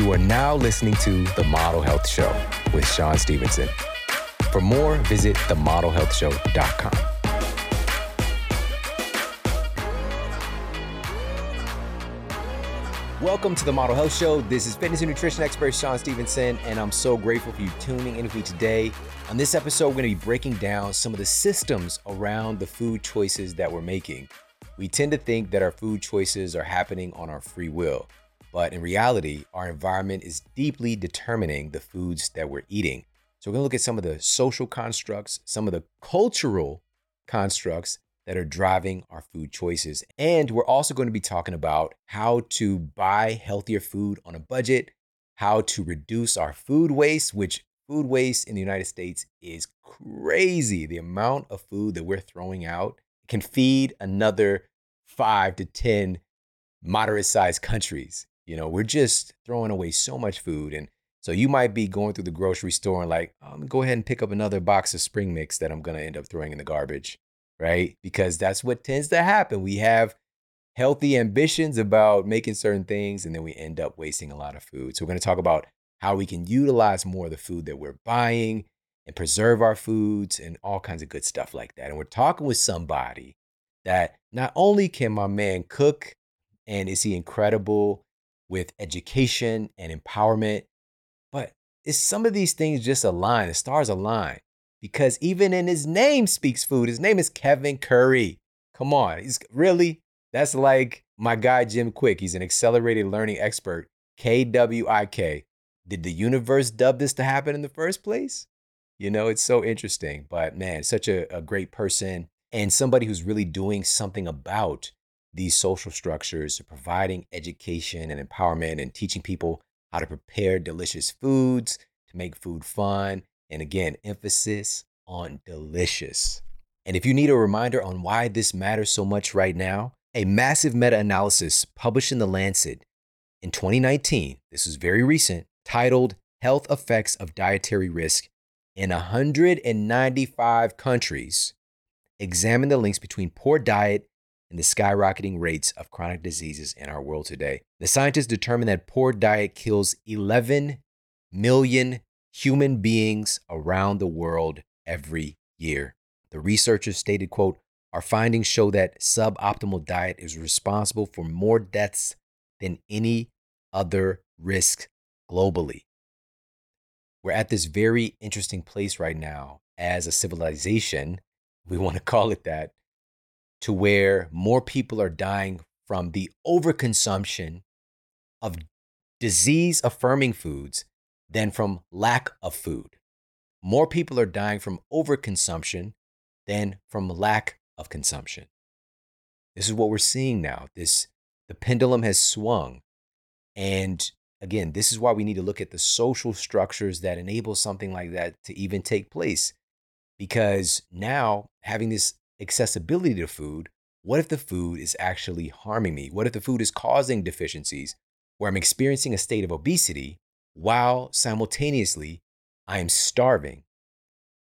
You are now listening to The Model Health Show with Shawn Stevenson. For more, visit themodelhealthshow.com. Welcome to the Model Health Show. This is fitness and nutrition expert Shawn Stevenson, and I'm so grateful for you tuning in with me today. On this episode, we're going to be breaking down some of the systems around the food choices that we're making. We tend to think that our food choices are happening on our free will, but in reality, our environment is deeply determining the foods that we're eating. So, we're going to look at some of the social constructs, some of the cultural constructs that are driving our food choices. And we're also going to be talking about how to buy healthier food on a budget, how to reduce our food waste, which food waste in the United States is crazy. The amount of food that we're throwing out can feed another five to 10 moderate sized countries. You know, we're just throwing away so much food. And so you might be going through the grocery store and like, um, go ahead and pick up another box of spring mix that I'm going to end up throwing in the garbage right? Because that's what tends to happen. We have healthy ambitions about making certain things, and then we end up wasting a lot of food. So, we're going to talk about how we can utilize more of the food that we're buying and preserve our foods and all kinds of good stuff like that. And we're talking with somebody that not only can my man cook and is he incredible with education and empowerment, but is some of these things just align, the stars align because even in his name speaks food. His name is Kevin Curry. Come on, he's really that's like my guy Jim Kwik. He's an accelerated learning expert. KWIK. Did the universe dub this to happen in the first place? You know, it's so interesting. But man, such a, a great person and somebody who's really doing something about these social structures, providing education and empowerment and teaching people how to prepare delicious foods, to make food fun, and again, emphasis on delicious. And if you need a reminder on why this matters so much right now, a massive meta analysis published in The Lancet in 2019, this is very recent, titled Health Effects of Dietary Risk in 195 countries, examined the links between poor diet and the skyrocketing rates of chronic diseases in our world today. The scientists determined that poor diet kills 11 million human beings around the world every year. The researchers stated, quote, our findings show that suboptimal diet is responsible for more deaths than any other risk globally. We're at this very interesting place right now as a civilization, we want to call it that, to where more people are dying from the overconsumption of disease affirming foods than from lack of food. More people are dying from overconsumption than from lack of consumption. This is what we're seeing now. This the pendulum has swung. And again, this is why we need to look at the social structures that enable something like that to even take place. Because now having this accessibility to food, what if the food is actually harming me? What if the food is causing deficiencies where I'm experiencing a state of obesity while simultaneously I am starving,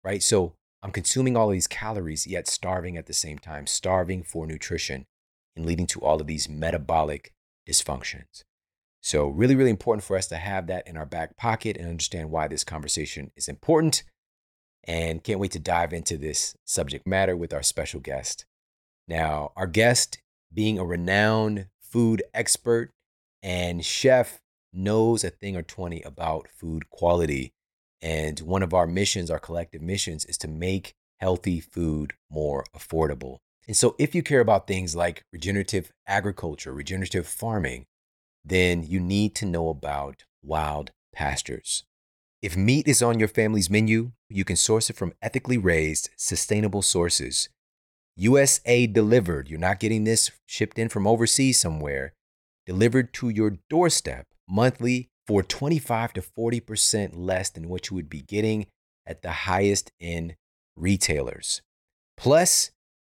right? So I'm consuming all of these calories, yet starving at the same time, starving for nutrition and leading to all of these metabolic dysfunctions. So, really, really important for us to have that in our back pocket and understand why this conversation is important. And can't wait to dive into this subject matter with our special guest. Now, our guest, being a renowned food expert and chef knows a thing or 20 about food quality. And one of our missions, our collective missions, is to make healthy food more affordable. And so, if you care about things like regenerative agriculture, regenerative farming, then you need to know about wild pastures. If meat is on your family's menu, you can source it from ethically raised, sustainable sources. USA delivered. You're not getting this shipped in from overseas somewhere, delivered to your doorstep monthly for 25 to 40% less than what you would be getting at the highest end retailers. Plus,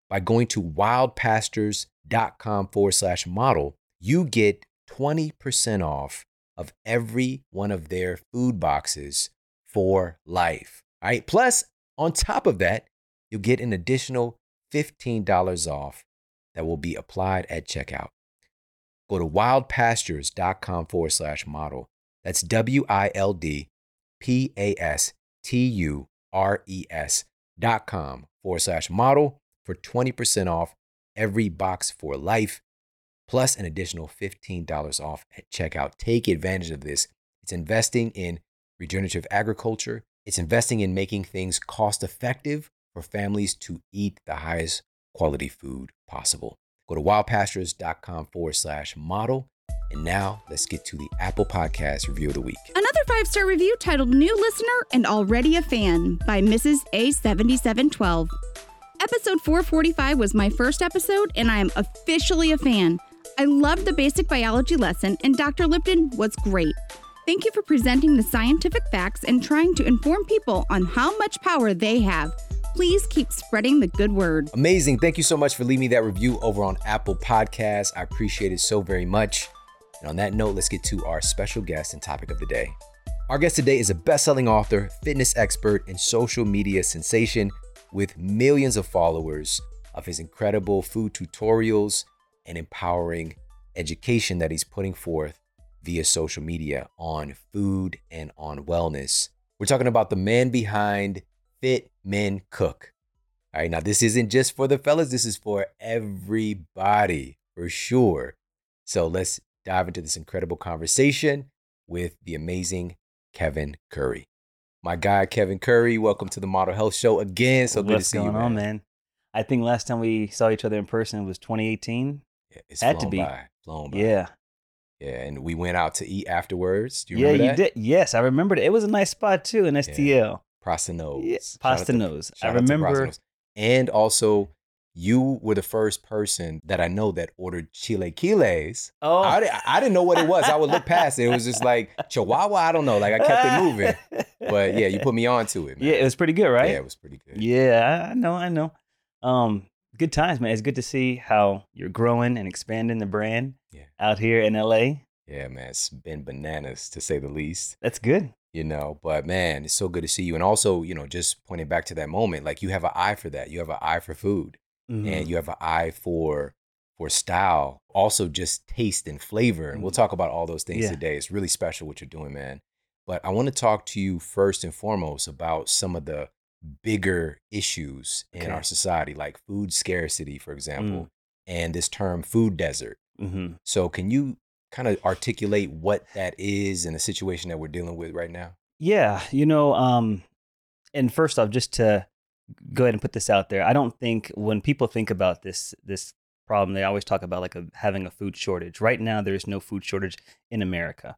by going to wildpastures.com forward slash model, you get 20% off of every one of their food boxes for life. All right. Plus, on top of that, you'll get an additional $15 off that will be applied at checkout. Go to wildpastures.com forward slash model. That's W I L D P A S T U R E S dot com forward slash model for 20% off every box for life, plus an additional $15 off at checkout. Take advantage of this. It's investing in regenerative agriculture, it's investing in making things cost effective for families to eat the highest quality food possible. Go to wildpastures.com forward slash model. And now let's get to the Apple Podcast review of the week. Another five star review titled New Listener and Already a Fan by Mrs. A7712. Episode 445 was my first episode, and I am officially a fan. I loved the basic biology lesson, and Dr. Lipton was great. Thank you for presenting the scientific facts and trying to inform people on how much power they have. Please keep spreading the good word. Amazing. Thank you so much for leaving me that review over on Apple Podcasts. I appreciate it so very much. And on that note, let's get to our special guest and topic of the day. Our guest today is a best selling author, fitness expert, and social media sensation with millions of followers of his incredible food tutorials and empowering education that he's putting forth via social media on food and on wellness. We're talking about the man behind Fit Men Cook. All right, now this isn't just for the fellas, this is for everybody for sure. So let's dive into this incredible conversation with the amazing Kevin Curry. My guy, Kevin Curry, welcome to the Model Health Show again. So What's good to see you, man. on, man? I think last time we saw each other in person was 2018. Yeah, it's Had to be. by, flown by. Yeah, yeah, and we went out to eat afterwards. Do you yeah, remember you that? did. Yes, I remembered it. It was a nice spot too in STL. Yeah, out Pasta Nose. I remember. And also, you were the first person that I know that ordered chilaquiles. Oh, I, I didn't know what it was. I would look past it. It was just like Chihuahua. I don't know. Like I kept it moving. But yeah, you put me on to it. Man. yeah, it was pretty good, right? Yeah, it was pretty good. Yeah, I I know, I know. Um, good times, man. It's good to see how you're growing and expanding the brand Yeah. out here in LA. Yeah, man. It's been bananas to say the least. That's good. you know but man it's so good to see you and also you know just pointing back to that moment like you have an eye for that you have an eye for food Mhm. and you have an eye for for style also just taste and flavor and we'll Mhm. talk about all those things Yeah. today it's really special what you're doing man but i want to talk to you first and foremost about some of the bigger issues in Okay. our society like food scarcity for example Mm. and this term food desert Mhm. so can you kind of articulate what that is in the situation that we're dealing with right now Yeah, you know, um, and first off, just to go ahead and put this out there, I don't think when people think about this this problem, they always talk about like a, having a food shortage. Right now, there's no food shortage in America.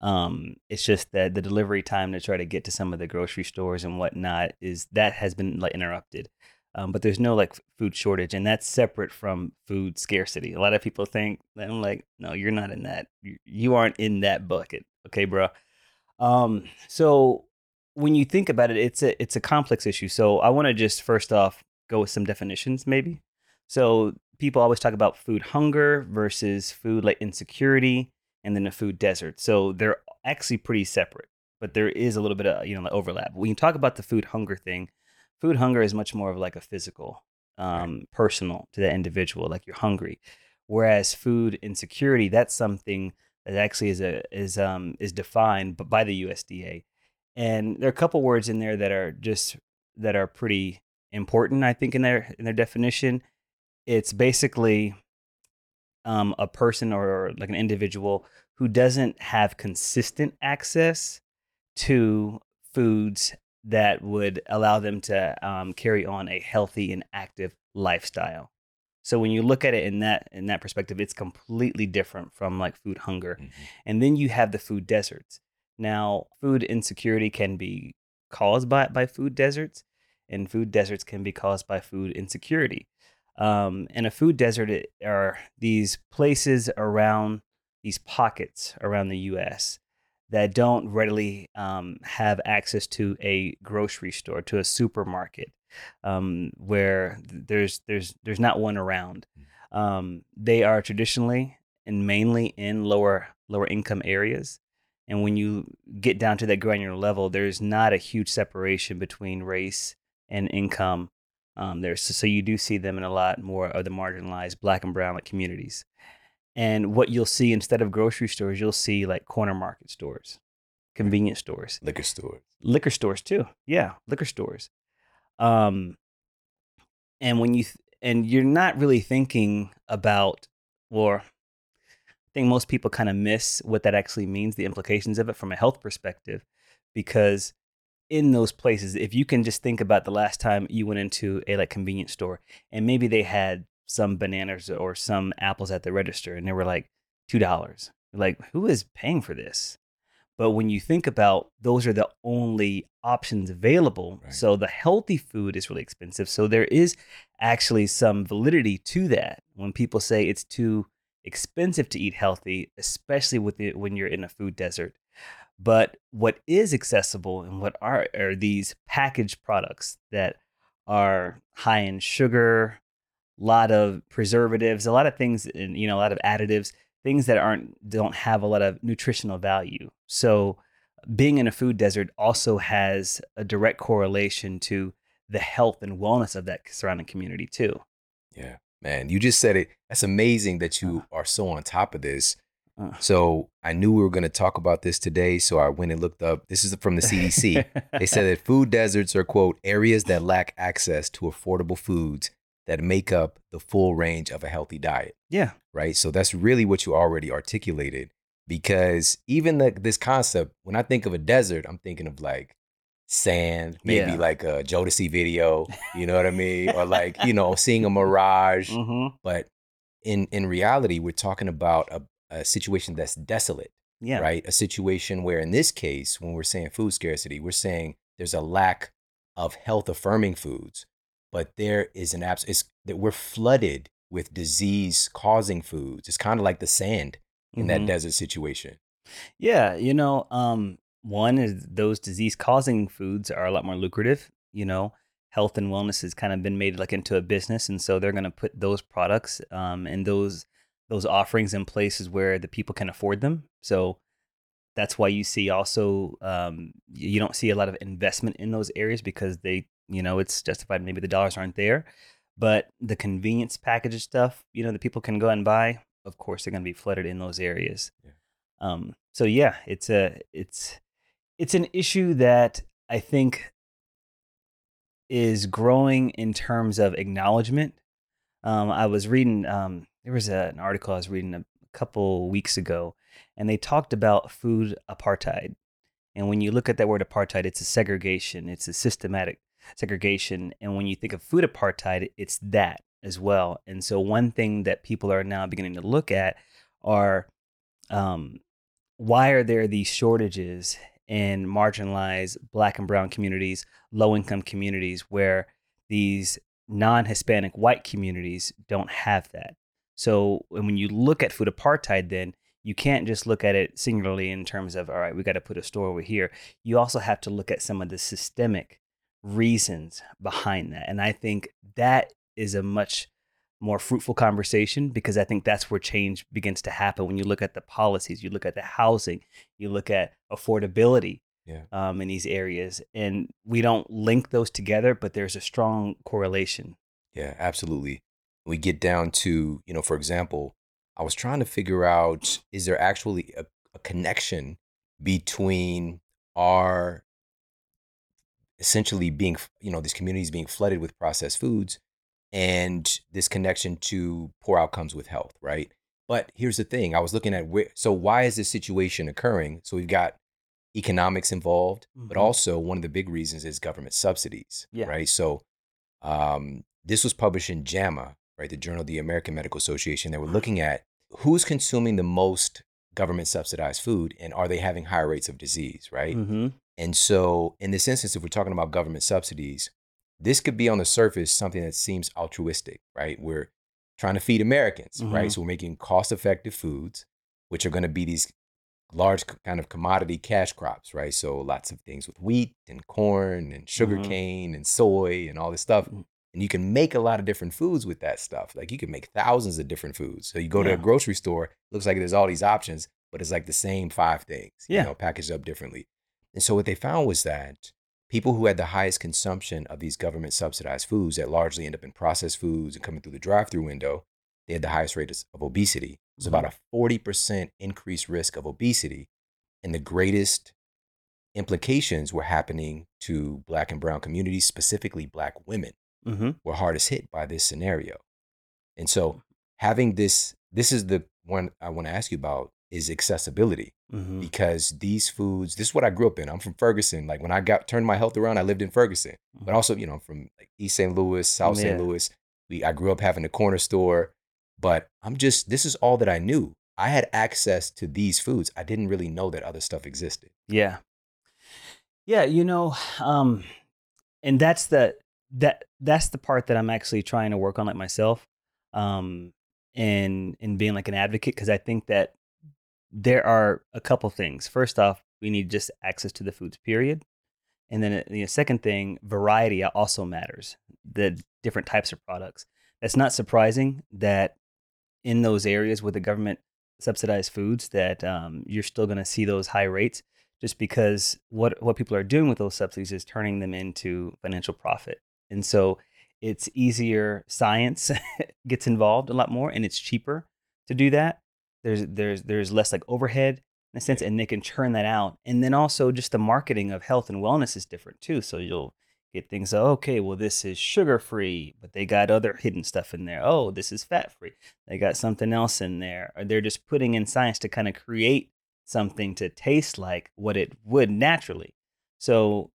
Um, it's just that the delivery time to try to get to some of the grocery stores and whatnot is that has been like interrupted. Um, but there's no like food shortage, and that's separate from food scarcity. A lot of people think, I'm like, no, you're not in that. You, you aren't in that bucket, okay, bro. Um, so when you think about it, it's a it's a complex issue. So I want to just first off go with some definitions, maybe. So people always talk about food hunger versus food like insecurity, and then a food desert. So they're actually pretty separate, but there is a little bit of you know like overlap. When you talk about the food hunger thing, food hunger is much more of like a physical, um, personal to that individual, like you're hungry. Whereas food insecurity, that's something that actually is a is um is defined by the USDA, and there are a couple words in there that are just that are pretty important. I think in their in their definition, it's basically um, a person or like an individual who doesn't have consistent access to foods that would allow them to um, carry on a healthy and active lifestyle. So when you look at it in that in that perspective, it's completely different from like food hunger. Mhm. And then you have the food deserts. Now, food insecurity can be caused by, by food deserts, and food deserts can be caused by food insecurity. Um, and a food desert are these places around these pockets around the US that don't readily um, have access to a grocery store, to a supermarket, um, where there's there's there's not one around. Um, they are traditionally and mainly in lower lower income areas. And when you get down to that granular level, there's not a huge separation between race and income. Um, there's so you do see them in a lot more of the marginalized black and brown communities. And what you'll see instead of grocery stores, you'll see like corner market stores. convenience stores, Liquor stores. liquor stores too. Yeah, liquor stores. Um, and when you th- and you're not really thinking about, or I think most people kind of miss what that actually means, the implications of it from a health perspective, because in those places, if you can just think about the last time you went into a like convenience store and maybe they had some bananas or some apples at the register and they were like two dollars, like who is paying for this? But when you think about those are the only options available, Right. so the healthy food is really expensive. So there is actually some validity to that when people say it's too expensive to eat healthy, especially with it when you're in a food desert. But what is accessible and what are are these packaged products that are high in sugar, lot of preservatives, a lot of things, and you know, a lot of additives, things that aren't don't have a lot of nutritional value. So being in a food desert also has a direct correlation to the health and wellness of that surrounding community too. Yeah, man, you just said it. That's amazing that you are so on top of this. Uh. So I knew we were going to talk about this today, so I went and looked up. This is from the CDC. they said that food deserts are quote areas that lack access to affordable foods that make up the full range of a healthy diet. yeah, right? So that's really what you already articulated. Because even the, this concept, when I think of a desert, I'm thinking of like sand, maybe Yeah. like a Jodeci video, you know what I mean, or like you know seeing a mirage. hmm But in in reality, we're talking about a, a situation that's desolate, yeah, right? A situation where, in this case, when we're saying food scarcity, we're saying there's a lack of health affirming foods, but there is an abs. It's that we're flooded with disease causing foods. It's kind of like the sand in that Mhm. desert situation. Yeah, you know, um, one is those disease causing foods are a lot more lucrative. You know, health and wellness has kind of been made like into a business, and so they're going to put those products um, and those those offerings in places where the people can afford them. So that's why you see also um, you don't see a lot of investment in those areas because they, you know, it's justified. Maybe the dollars aren't there, but the convenience package stuff, you know, that people can go and buy. Of course, they're going to be flooded in those areas. Um, so yeah, it's a it's it's an issue that I think is growing in terms of acknowledgement. Um, I was reading um, there was a, an article I was reading a couple weeks ago, and they talked about food apartheid. And when you look at that word apartheid, it's a segregation. It's a systematic segregation. And when you think of food apartheid, it's that as well. And so one thing that people are now beginning to look at are um, why are there these shortages in marginalized black and brown communities, low income communities where these non Hispanic white communities don't have that? So when you look at food apartheid, then you can't just look at it singularly in terms of, all right, we got to put a store over here. You also have to look at some of the systemic reasons behind that. And I think that is a much more fruitful conversation because I think that's where change begins to happen when you look at the policies, you look at the housing, you look at affordability Yeah. um, in these areas. And we don't link those together, but there's a strong correlation. Yeah, absolutely. We get down to, you know, for example, I was trying to figure out is there actually a, a connection between our essentially being, you know, these communities being flooded with processed foods and this connection to poor outcomes with health, right? But here's the thing I was looking at where, so why is this situation occurring? So we've got economics involved, but Mhm. also one of the big reasons is government subsidies, Yeah. right? So um, this was published in JAMA, right, the Journal of the American Medical Association. They were looking at who's consuming the most government subsidized food and are they having higher rates of disease, right? Mm-hmm. And so, in this instance, if we're talking about government subsidies, this could be on the surface something that seems altruistic, right? We're trying to feed Americans, right? Mhm. So, we're making cost effective foods, which are going to be these large kind of commodity cash crops, right? So, lots of things with wheat and corn and sugar Mhm. cane and soy and all this stuff. Mhm. And you can make a lot of different foods with that stuff. Like you can make thousands of different foods. So you go to a grocery store, looks like there's all these options, but it's like the same five things, Yeah. you know, packaged up differently. And so what they found was that people who had the highest consumption of these government subsidized foods that largely end up in processed foods and coming through the drive-through window, they had the highest rate of obesity. It was about a 40% increased risk of obesity. And the greatest implications were happening to black and brown communities, specifically black women hmm were hardest hit by this scenario. And so having this, this is the one I want to ask you about is accessibility hmm because these foods, this is what I grew up in. I'm from Ferguson. Like when I got turned my health around, I lived in Ferguson. But also, you know, I'm from like East St. Louis, South St. Louis. We I grew up having a corner store, but I'm just this is all that I knew. I had access to these foods. I didn't really know that other stuff existed. Yeah. Yeah, you know, um and that's the that that's the part that I'm actually trying to work on like myself. Um and and being like an advocate because I think that there are a couple things. First off, we need just access to the foods period. And then uh, the second thing, variety also matters. The different types of products. That's not surprising that in those areas with the government subsidized foods that um, you're still going to see those high rates just because what what people are doing with those subsidies is turning them into financial profit. And so it's easier science gets involved a lot more and it's cheaper to do that. There's there's there's less like overhead in a sense and they can churn that out. And then also just the marketing of health and wellness is different too. So you'll get things oh, okay, well this is sugar free, but they got other hidden stuff in there. Oh, this is fat free. They got something else in there. Or they're just putting in science to kind of create something to taste like what it would naturally. So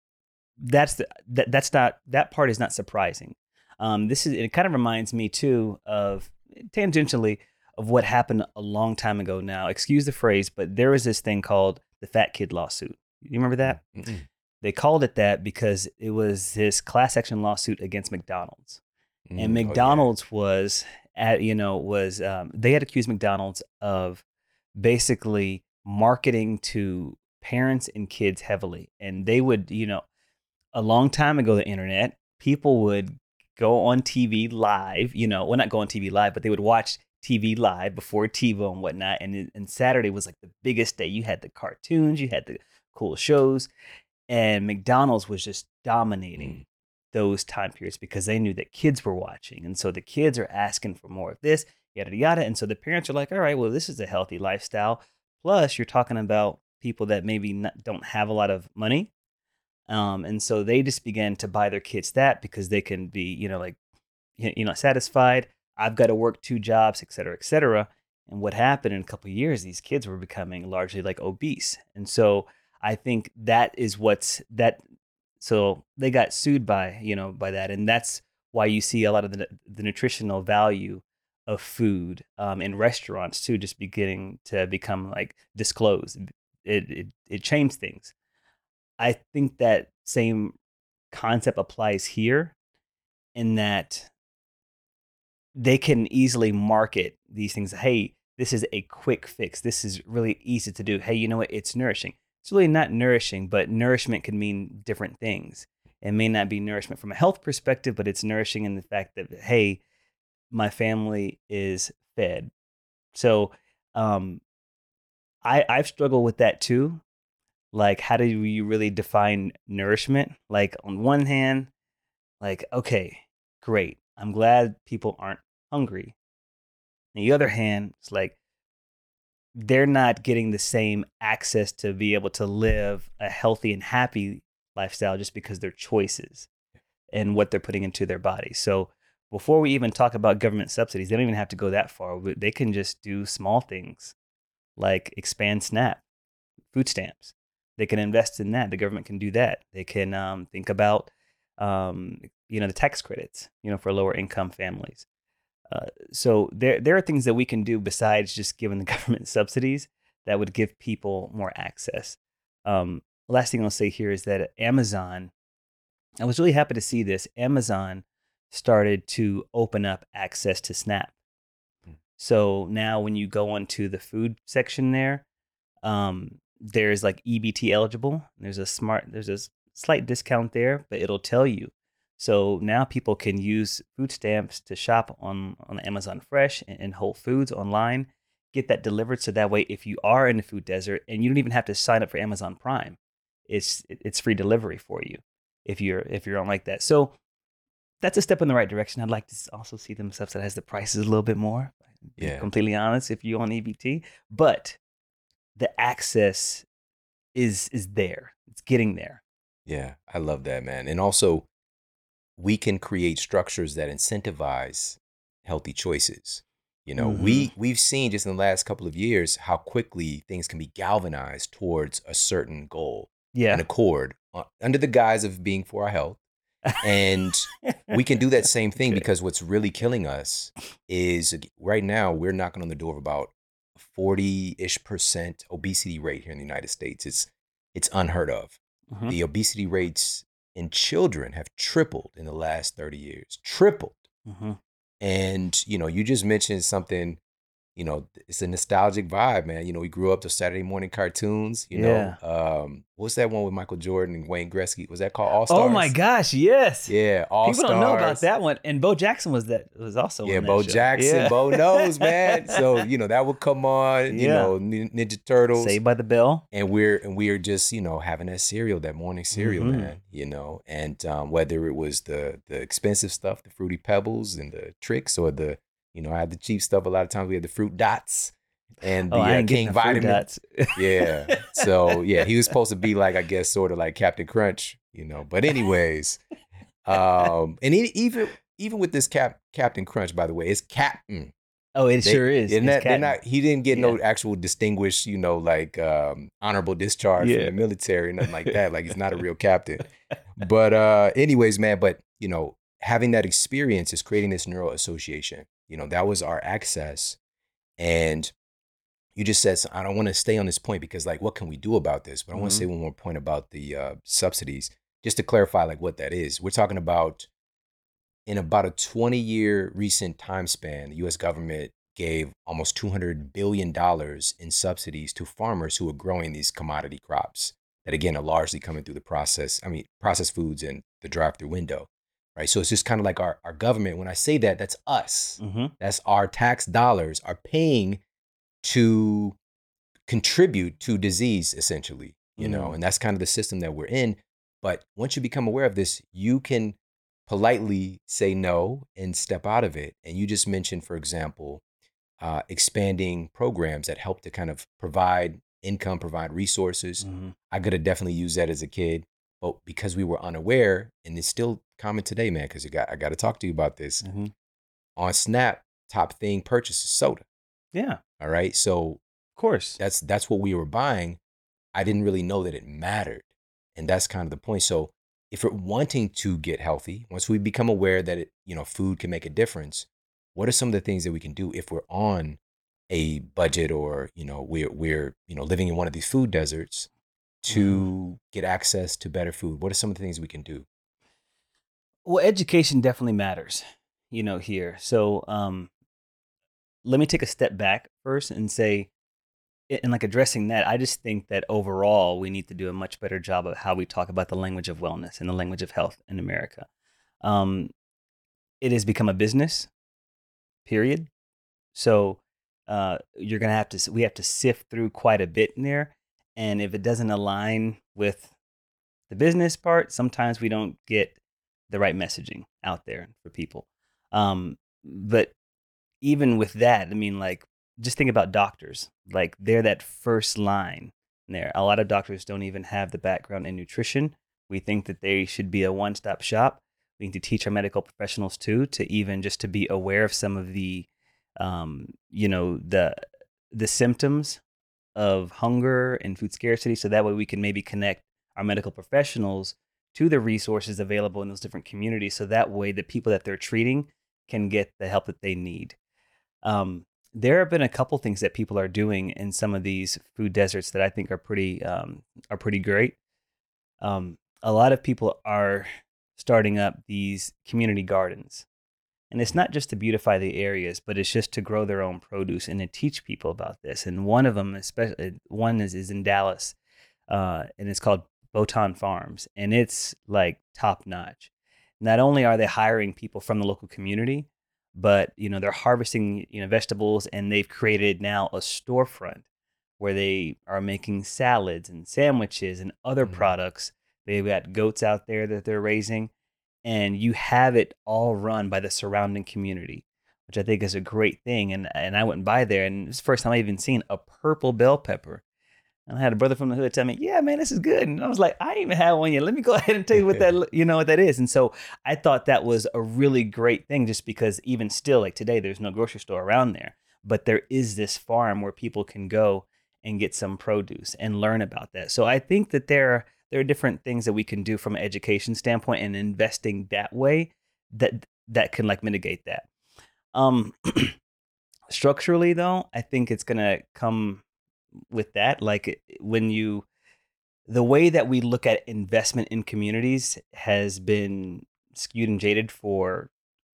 that's the that, that's not that part is not surprising. Um, this is it kind of reminds me too of tangentially of what happened a long time ago now. Excuse the phrase, but there was this thing called the fat kid lawsuit. You remember that? Mm-mm. They called it that because it was this class action lawsuit against McDonald's Mm, oh, and yeah. McDonald's was at you know was um, they had accused McDonald's of basically marketing to parents and kids heavily, and they would you know a long time ago the internet people would go on TV live, you know, well not go on TV live, but they would watch TV live before TiVo and whatnot, and and Saturday was like the biggest day. You had the cartoons, you had the cool shows, and McDonald's was just dominating those time periods because they knew that kids were watching. And so the kids are asking for more of this, yada, yada. And so the parents are like, all right, well, this is a healthy lifestyle. Plus, you're talking about people that maybe not, don't have a lot of money. Um, and so they just began to buy their kids that because they can be, you know, like, you know, satisfied. I've got to work two jobs, et cetera, et cetera. And what happened in a couple years, these kids were becoming largely like obese. And so I think that is what's that so they got sued by you know by that and that's why you see a lot of the, the nutritional value of food um, in restaurants too just beginning to become like disclosed it, it it changed things i think that same concept applies here in that they can easily market these things hey this is a quick fix this is really easy to do hey you know what it's nourishing it's really not nourishing, but nourishment can mean different things. It may not be nourishment from a health perspective, but it's nourishing in the fact that, hey, my family is fed. So um, I, I've struggled with that too. Like, how do you really define nourishment? Like, on one hand, like, okay, great. I'm glad people aren't hungry. On the other hand, it's like, they're not getting the same access to be able to live a healthy and happy lifestyle just because their choices and what they're putting into their body. So before we even talk about government subsidies, they don't even have to go that far. They can just do small things like expand SNAP, food stamps. They can invest in that. The government can do that. They can um, think about, um, you know, the tax credits, you know, for lower income families. Uh, so there there are things that we can do besides just giving the government subsidies that would give people more access. Um, last thing I'll say here is that Amazon, I was really happy to see this. Amazon started to open up access to SNAP. Hmm. So now when you go onto the food section there, um, there's like EBT eligible. There's a smart, there's a slight discount there, but it'll tell you so now people can use food stamps to shop on, on Amazon Fresh and, and Whole Foods online, get that delivered. So that way, if you are in the food desert and you don't even have to sign up for Amazon Prime, it's it's free delivery for you if you're if you're on like that. So that's a step in the right direction. I'd like to also see them subsidize the prices a little bit more. Yeah. completely honest, if you on EBT, but the access is is there. It's getting there. Yeah, I love that, man. And also, we can create structures that incentivize healthy choices. You know, we we've seen just in the last couple of years how quickly things can be galvanized towards a certain goal, Yeah. an accord, uh, under the guise of being for our health. And we can do that same thing Okay. because what's really killing us is right now we're knocking on the door of about 40-ish percent obesity rate here in the United States. It's it's unheard of. Mhm. The obesity rates in children have tripled in the last 30 years. Tripled. Mhm. And you know, you just mentioned something. You know, it's a nostalgic vibe, man. You know, we grew up to Saturday morning cartoons. You know, um, what's that one with Michael Jordan and Wayne Gretzky? Was that called All Stars? Oh my gosh, yes. Yeah, All People Stars. don't know about that one. And Bo Jackson was that was also Yeah, Bo show. Jackson, Yeah. Bo knows, man. So you know that would come on. You Yeah. know, Ninja Turtles. Saved by the Bell. and we're and we are just you know having that cereal that morning cereal Mhm. man you know and um, whether it was the the expensive stuff the fruity pebbles and the Trix or the you know i had the cheap stuff a lot of times we had the fruit dots and the Oh, uh, king the vitamin dots. yeah so yeah he was supposed to be like i guess sort of like captain crunch you know but anyways um and e- even even with this cap captain crunch by the way it's captain Oh, it they- sure is. Isn't that, they're not, he didn't get no actual distinguished, you know, like um, honorable discharge Yeah. from the military, nothing like that. Like he's not a real captain. But uh, anyways, man, but you know, having that experience is creating this neural association. You know, that was our access. And you just said, I don't want to stay on this point because like, what can we do about this? But I want Mhm. to say one more point about the uh, subsidies, just to clarify like what that is. We're talking about in about a 20 year recent time span, the US government gave almost $200 billion in subsidies to farmers who are growing these commodity crops that, again, are largely coming through the process, I mean, processed foods and the drive through window, right? So it's just kind of like our, our government. When I say that, that's us. Mhm. That's our tax dollars are paying to contribute to disease, essentially, you know, Mm. and that's kind of the system that we're in. But once you become aware of this, you can politely say no and step out of it. And you just mentioned, for example, uh, expanding programs that help to kind of provide income, provide resources. Mhm. I could have definitely used that as a kid, but because we were unaware, and it's still common today, man, because you got I got to talk to you about this. Mhm. On Snap, top thing purchase is soda. Yeah, All right, so of course. that's that's what we were buying. I didn't really know that it mattered, and that's kind of the point. So if we're wanting to get healthy, once we become aware that it, you know, food can make a difference, what are some of the things that we can do if we're on a budget or you know we're we're you know living in one of these food deserts to get access to better food? What are some of the things we can do? Well, education definitely matters, you know, here. So, um, let me take a step back first and say, and like addressing that, I just think that overall we need to do a much better job of how we talk about the language of wellness and the language of health in America. Um, it has become a business, period. So, uh, you're gonna have to, we have to sift through quite a bit in there, and if it doesn't align with the business part, sometimes we don't get the right messaging out there for people. Um, but even with that, I mean, like, just think about doctors. Like, they're that first line there. A lot of doctors don't even have the background in nutrition. We think that they should be a one stop shop. We need to teach our medical professionals too to even just to be aware of some of the, um, you know, the the symptoms of hunger and food scarcity, so that way we can maybe connect our medical professionals to the resources available in those different communities so that way the people that they're treating can get the help that they need. Um, there have been a couple things that people are doing in some of these food deserts that i think are pretty um, are pretty great. Um, a lot of people are starting up these community gardens. And it's not just to beautify the areas but it's just to grow their own produce and to teach people about this. And one of them especially one is, is in dallas uh, and it's called Bonton Farms, and it's like top notch. Not only are they hiring people from the local community, but you know they're harvesting you know vegetables, and they've created now a storefront where they are making salads and sandwiches and other Mhm. products. They've got goats out there that they're raising, and you have it all run by the surrounding community, which I think is a great thing. And and I went by there, and it's the first time I even seen a purple bell pepper And I had a brother from the hood tell me, "Yeah, man, this is good." And I was like, "I even had one yet. Let me go ahead and tell you what that you know what that is." And so I thought that was a really great thing, just because even still, like today, there's no grocery store around there, but there is this farm where people can go and get some produce and learn about that. So I think that there are, there are different things that we can do from an education standpoint and investing that way that that can like mitigate that. Um, structurally, though, I think it's gonna come with that. Like when you, the way that we look at investment in communities has been skewed and jaded for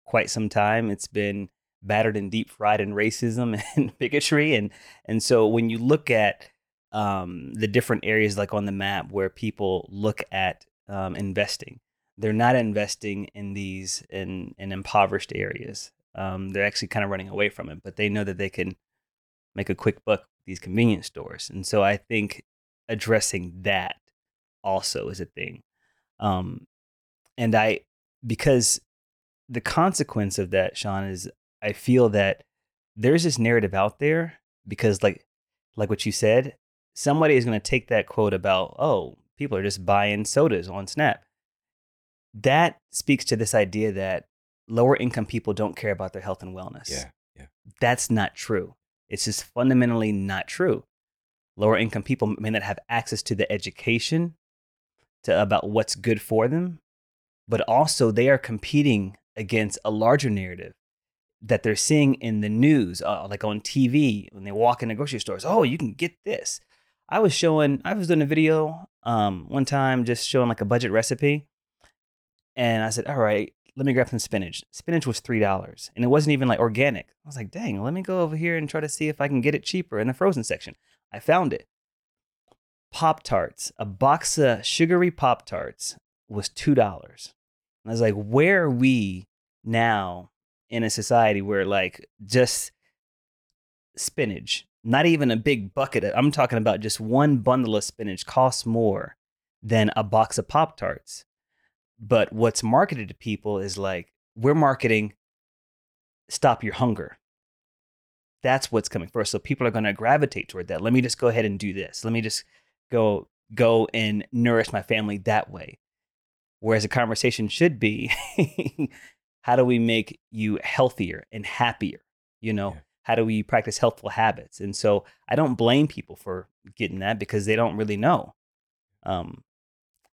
quite some time. It's been battered and deep fried in racism and bigotry, and and so when you look at um, the different areas like on the map where people look at um, investing, they're not investing in these in in impoverished areas. Um, they're actually kind of running away from it, but they know that they can make a quick buck these convenience stores. And so I think addressing that also is a thing. Um, and I, because the consequence of that, Shawn, is I feel that there's this narrative out there because, like, like what you said, somebody is going to take that quote about, oh, people are just buying sodas on Snap. That speaks to this idea that lower income people don't care about their health and wellness. Yeah. Yeah. That's not true. It's just fundamentally not true. Lower income people may not have access to the education to about what's good for them, but also they are competing against a larger narrative that they're seeing in the news, uh, like on TV when they walk into grocery stores. Oh, you can get this. I was showing, I was doing a video um, one time just showing like a budget recipe. And I said, all right, let me grab some spinach. Spinach was three dollars, and it wasn't even like organic. I was like, dang, let me go over here and try to see if I can get it cheaper in the frozen section. I found it. Pop tarts, a box of sugary Pop tarts was two dollars. I was like, where are we now in a society where like just spinach, not even a big bucket. Of, I'm talking about just one bundle of spinach costs more than a box of Pop Tarts. But what's marketed to people is like, we're marketing stop your hunger. That's what's coming first. So people are going to gravitate toward that. Let me just go ahead and do this. Let me just go go and nourish my family that way. Whereas a conversation should be how do we make you healthier and happier? You know, yeah. how do we practice healthful habits? And so I don't blame people for getting that because they don't really know. Um,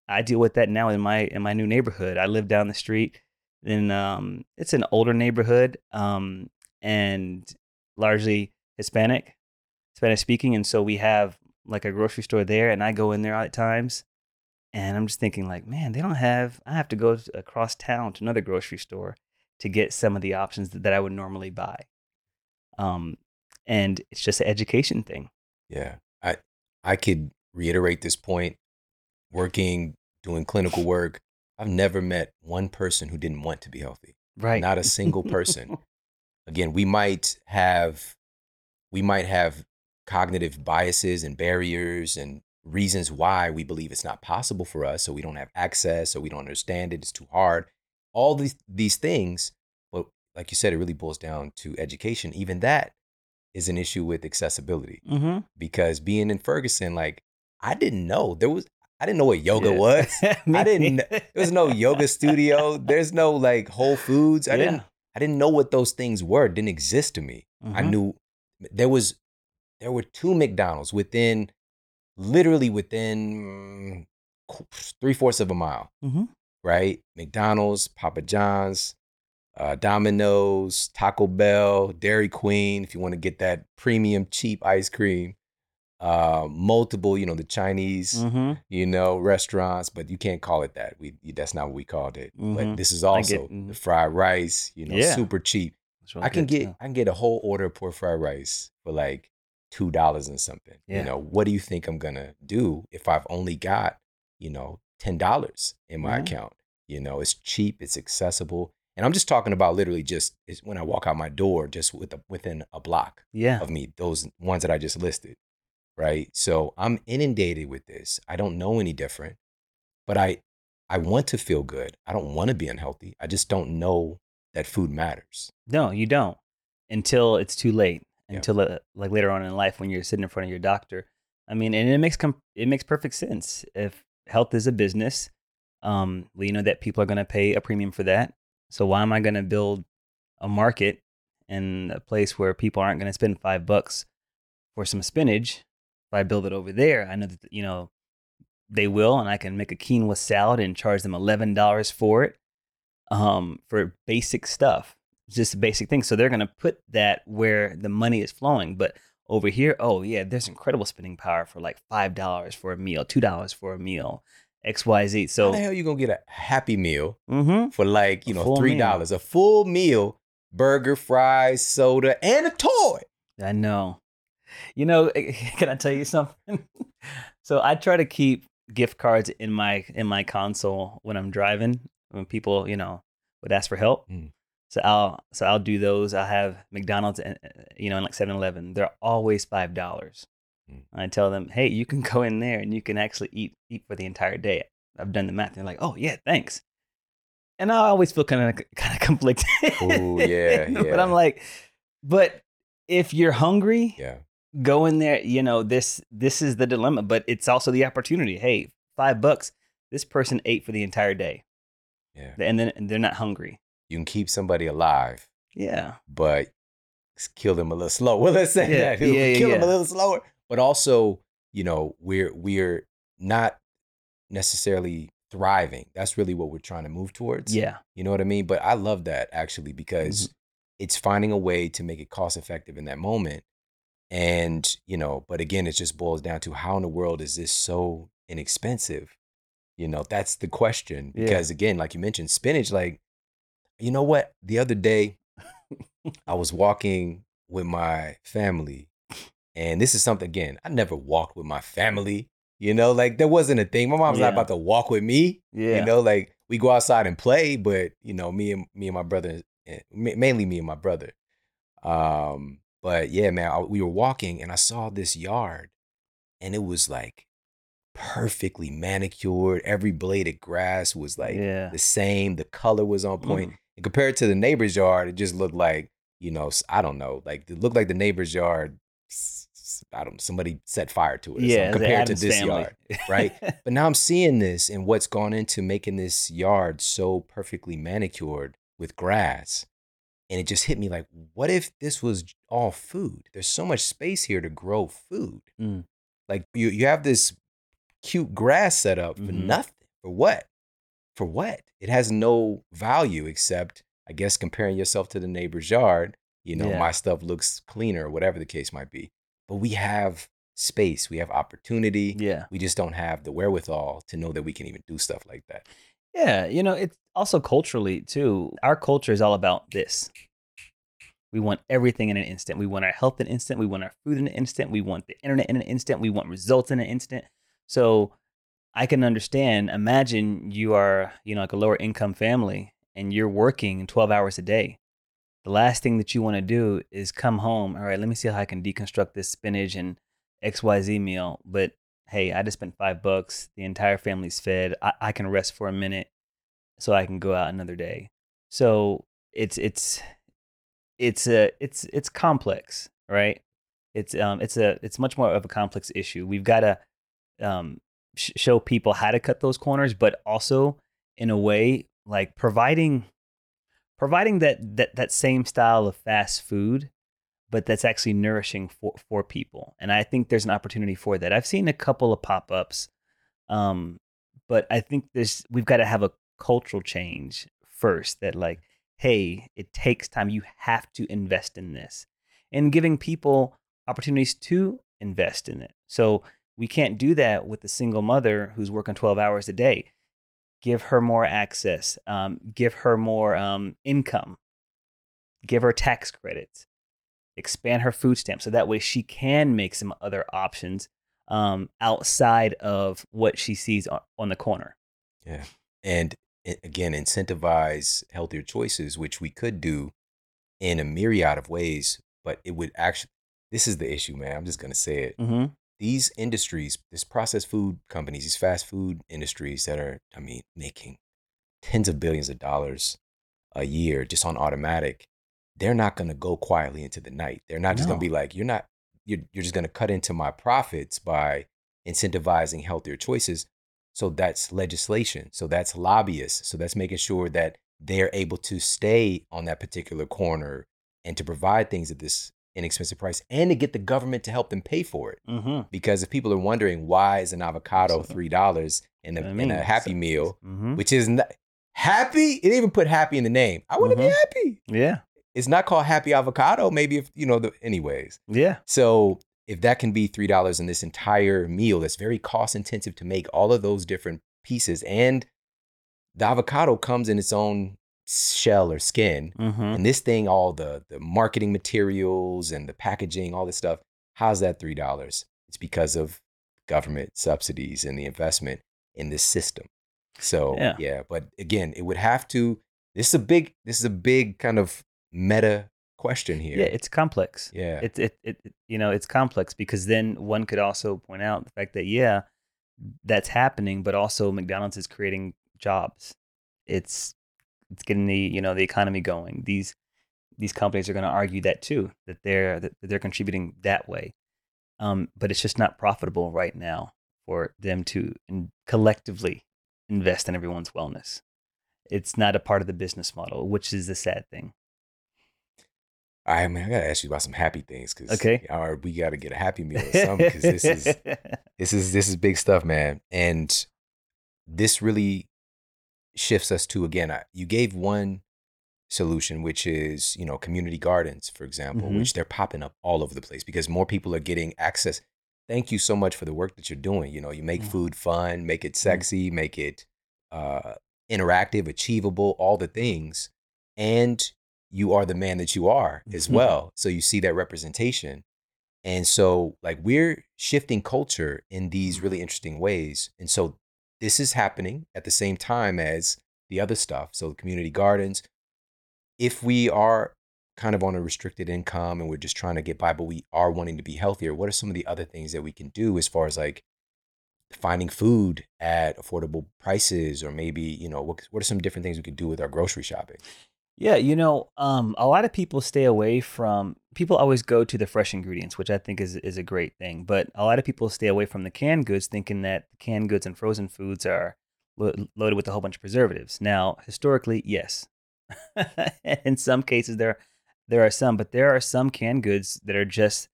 I deal with that now in my in my new neighborhood. I live down the street, and um, it's an older neighborhood, um, and largely Hispanic, Spanish speaking, and so we have like a grocery store there, and I go in there at times, and I'm just thinking like, man, they don't have. I have to go across town to another grocery store to get some of the options that, I would normally buy. Um, and it's just an education thing. Yeah, I I could reiterate this point working, doing clinical work, I've never met one person who didn't want to be healthy. Right. Not a single person. Again, we might have we might have cognitive biases and barriers and reasons why we believe it's not possible for us so we don't have access so we don't understand it it's too hard all these these things but like you said it really boils down to education even that is an issue with accessibility mm-hmm. because being in ferguson like i didn't know there was I didn't know what yoga yeah. was. I didn't. There was no yoga studio. There's no like Whole Foods. I yeah. didn't. I didn't know what those things were. It didn't exist to me. Mm-hmm. I knew there was there were two McDonald's within literally within three fourths of a mile. Mm-hmm. Right, McDonald's, Papa John's, uh, Domino's, Taco Bell, Dairy Queen. If you want to get that premium cheap ice cream, uh, multiple, you know, the Chinese, mm-hmm. you know, restaurants, but you can't call it that. We that's not what we called it. Mm-hmm. But this is also get, mm-hmm. the fried rice, you know, yeah. super cheap. I can get. I can get a whole order of pork fried rice for like two dollars and something. Yeah. You know, what do you think I'm gonna do if I've only got, you know, ten dollars in my mm-hmm. account? You know, it's cheap, it's accessible. And I'm just talking about literally just when I walk out my door, just with a, within a block yeah. of me, those ones that I just listed right? So I'm inundated with this. I don't know any different, but I I want to feel good. I don't want to be unhealthy. I just don't know that food matters. No, you don't until it's too late. Until yeah. uh, like later on in life when you're sitting in front of your doctor I mean, and it makes com- it makes perfect sense. If health is a business, um, we know that people are going to pay a premium for that. So why am I going to build a market in a place where people aren't going to spend five bucks for some spinach? If I build it over there, I know that you know they will, and I can make a quinoa salad and charge them eleven dollars for it, um, for basic stuff, just basic things. So they're going to put that where the money is flowing, but over here, oh yeah, there's incredible spending power for like five dollars for a meal, two dollars for a meal, X Y Z. So How the hell you gonna get a happy meal mm-hmm. for like you A know three dollars, a full meal, burger, fries, soda, and a toy? I know. You know, can I tell you something? so I try to keep gift cards in my in my console when I'm driving. When people, you know, would ask for help. Mm. So I'll so I'll do those. I have McDonald's, and you know, and like 7-Eleven. They're always five dollars. Mm. I tell them, hey, you can go in there and you can actually eat eat for the entire day. I've done the math. They're like, oh yeah, thanks. And I always feel kind of kind of conflicted. Ooh, yeah, yeah. but. I'm like, but if you're hungry, Yeah, go in there you know this this is the dilemma but it's also the opportunity hey five bucks this person ate for the entire day yeah. and then and they're not hungry You can keep somebody alive, yeah but kill them a little slower. Well, let's say Yeah, that. yeah, yeah, kill them a little slower. But also, you know, we're we're not necessarily thriving. That's really what we're trying to move towards. yeah You know what I mean? But I love that actually because Mm-hmm. it's finding a way to make it cost effective in that moment. And, you know, but again, it just boils down to how in the world is this so inexpensive? You know, that's the question. Yeah. Because again, like you mentioned, spinach, like, you know what? The other day, I was walking with my family. And this is something, again, I never walked with my family. You know, like there wasn't a thing. My mom's Yeah. not about to walk with me. yeah You know, like we go outside and play, but you know, me and me and my brother, eh, mainly me and my brother. Um, but yeah, man, I, we were walking and I saw this yard, and it was like perfectly manicured. Every blade of grass was like yeah the same. The color was on point. Mm. And compared to the neighbor's yard, it just looked like you know, I don't know, like it looked like the neighbor's yard. I don't. Somebody set fire to it. Yeah compared to this family. yard. right? But now I'm seeing this and what's gone into making this yard so perfectly manicured with grass. And it just hit me like, what if this was all food? There's so much space here to grow food. Mm. Like you, you have this cute grass set up for Mhm. nothing. For what? For what? It has no value except, I guess, comparing yourself to the neighbor's yard. You know, Yeah. my stuff looks cleaner, whatever the case might be. But we have space, we have opportunity yeah we just don't have the wherewithal to know that we can even do stuff like that. Yeah you know it's also culturally too our culture is all about this. We want everything in an instant. We want our health in an instant. We want our food in an instant. We want the internet in an instant. We want results in an instant. So i can understand imagine you are you know like a lower income family and you're working 12 hours a day. The last thing that you want to do is come home all right let me see how i can deconstruct this spinach and xyz meal but hey i just spent five bucks the entire family's fed I, I can rest for a minute so i can go out another day. So it's it's it's a it's it's complex right? It's um it's a it's much more of a complex issue. We've got to um sh- show people how to cut those corners but also in a way like providing providing that that that same style of fast food but that's actually nourishing for for people. And i think there's an opportunity for that. I've seen a couple of pop-ups um but i think there's we've got to have a cultural change first that like hey it takes time. You have to invest in this. And giving people opportunities to invest in it. So we can't do that with a single mother who's working 12 hours a day. Give her more access um, give her more um, income. Give her tax credits expand her food stamp so that way she can make some other options um, outside of what she sees on, on the corner Yeah. And again, incentivize healthier choices, which we could do in a myriad of ways, but it would actually, this is the issue, man. I'm just going to say it. mm-hmm. These industries, this processed food companies, these fast food industries that are, I mean, making tens of billions of dollars a year just on automatic, they're not going to go quietly into the night. They're not just going to be like, you're not you're, you're just going to cut into my profits by incentivizing healthier choices. So that's legislation. So that's lobbyists. So that's making sure that they're able to stay on that particular corner and to provide things at this inexpensive price and to get the government to help them pay for it. Mm-hmm. Because if people are wondering why is an avocado three dollars in a I in a Happy Meal, Mm-hmm. which is not happy, it even put happy in the name. I want to Mhm. be happy. Yeah. It's not called Happy Avocado. Maybe if you know the anyways. Yeah. So if that can be three dollars in this entire meal, that's very cost intensive to make all of those different pieces, and the avocado comes in its own shell or skin, Mm-hmm. and this thing, all the the marketing materials and the packaging, all this stuff, how's that three dollars? It's because of government subsidies and the investment in this system. So Yeah. yeah, but again, it would have to. This is a big. This is a big kind of meta question here. Yeah, it's complex. yeah. It, it, it, you know, it's complex because then one could also point out the fact that, yeah, that's happening, but also McDonald's is creating jobs. It's, it's getting the, you know, the economy going. These, these companies are going to argue that too, that they're, that they're contributing that way. Um, but it's just not profitable right now for them to in, collectively invest in everyone's wellness. It's not a part of the business model, which is the sad thing. I mean, I gotta ask you about some happy things because Okay. or we gotta get a happy meal or something because this is this is this is big stuff, man. And this really shifts us to again. I, you gave one solution, which is you know community gardens, for example, Mhm. which they're popping up all over the place because more people are getting access. Thank you so much for the work that you're doing. You know, you make Mm. food fun, make it sexy, make it uh, interactive, achievable, all the things, and you are the man that you are as Mhm. well. So you see that representation. And so, like, we're shifting culture in these really interesting ways. And so, this is happening at the same time as the other stuff. So, the community gardens, if we are kind of on a restricted income and we're just trying to get by, but we are wanting to be healthier, what are some of the other things that we can do as far as like finding food at affordable prices? Or maybe, you know, what, what are some different things we could do with our grocery shopping? Yeah, you know, um, a lot of people stay away from. People always go to the fresh ingredients, which I think is is a great thing. But a lot of people stay away from the canned goods, thinking that canned goods and frozen foods are lo- loaded with a whole bunch of preservatives. Now, historically, yes, in some cases there there are some, but there are some canned goods that are just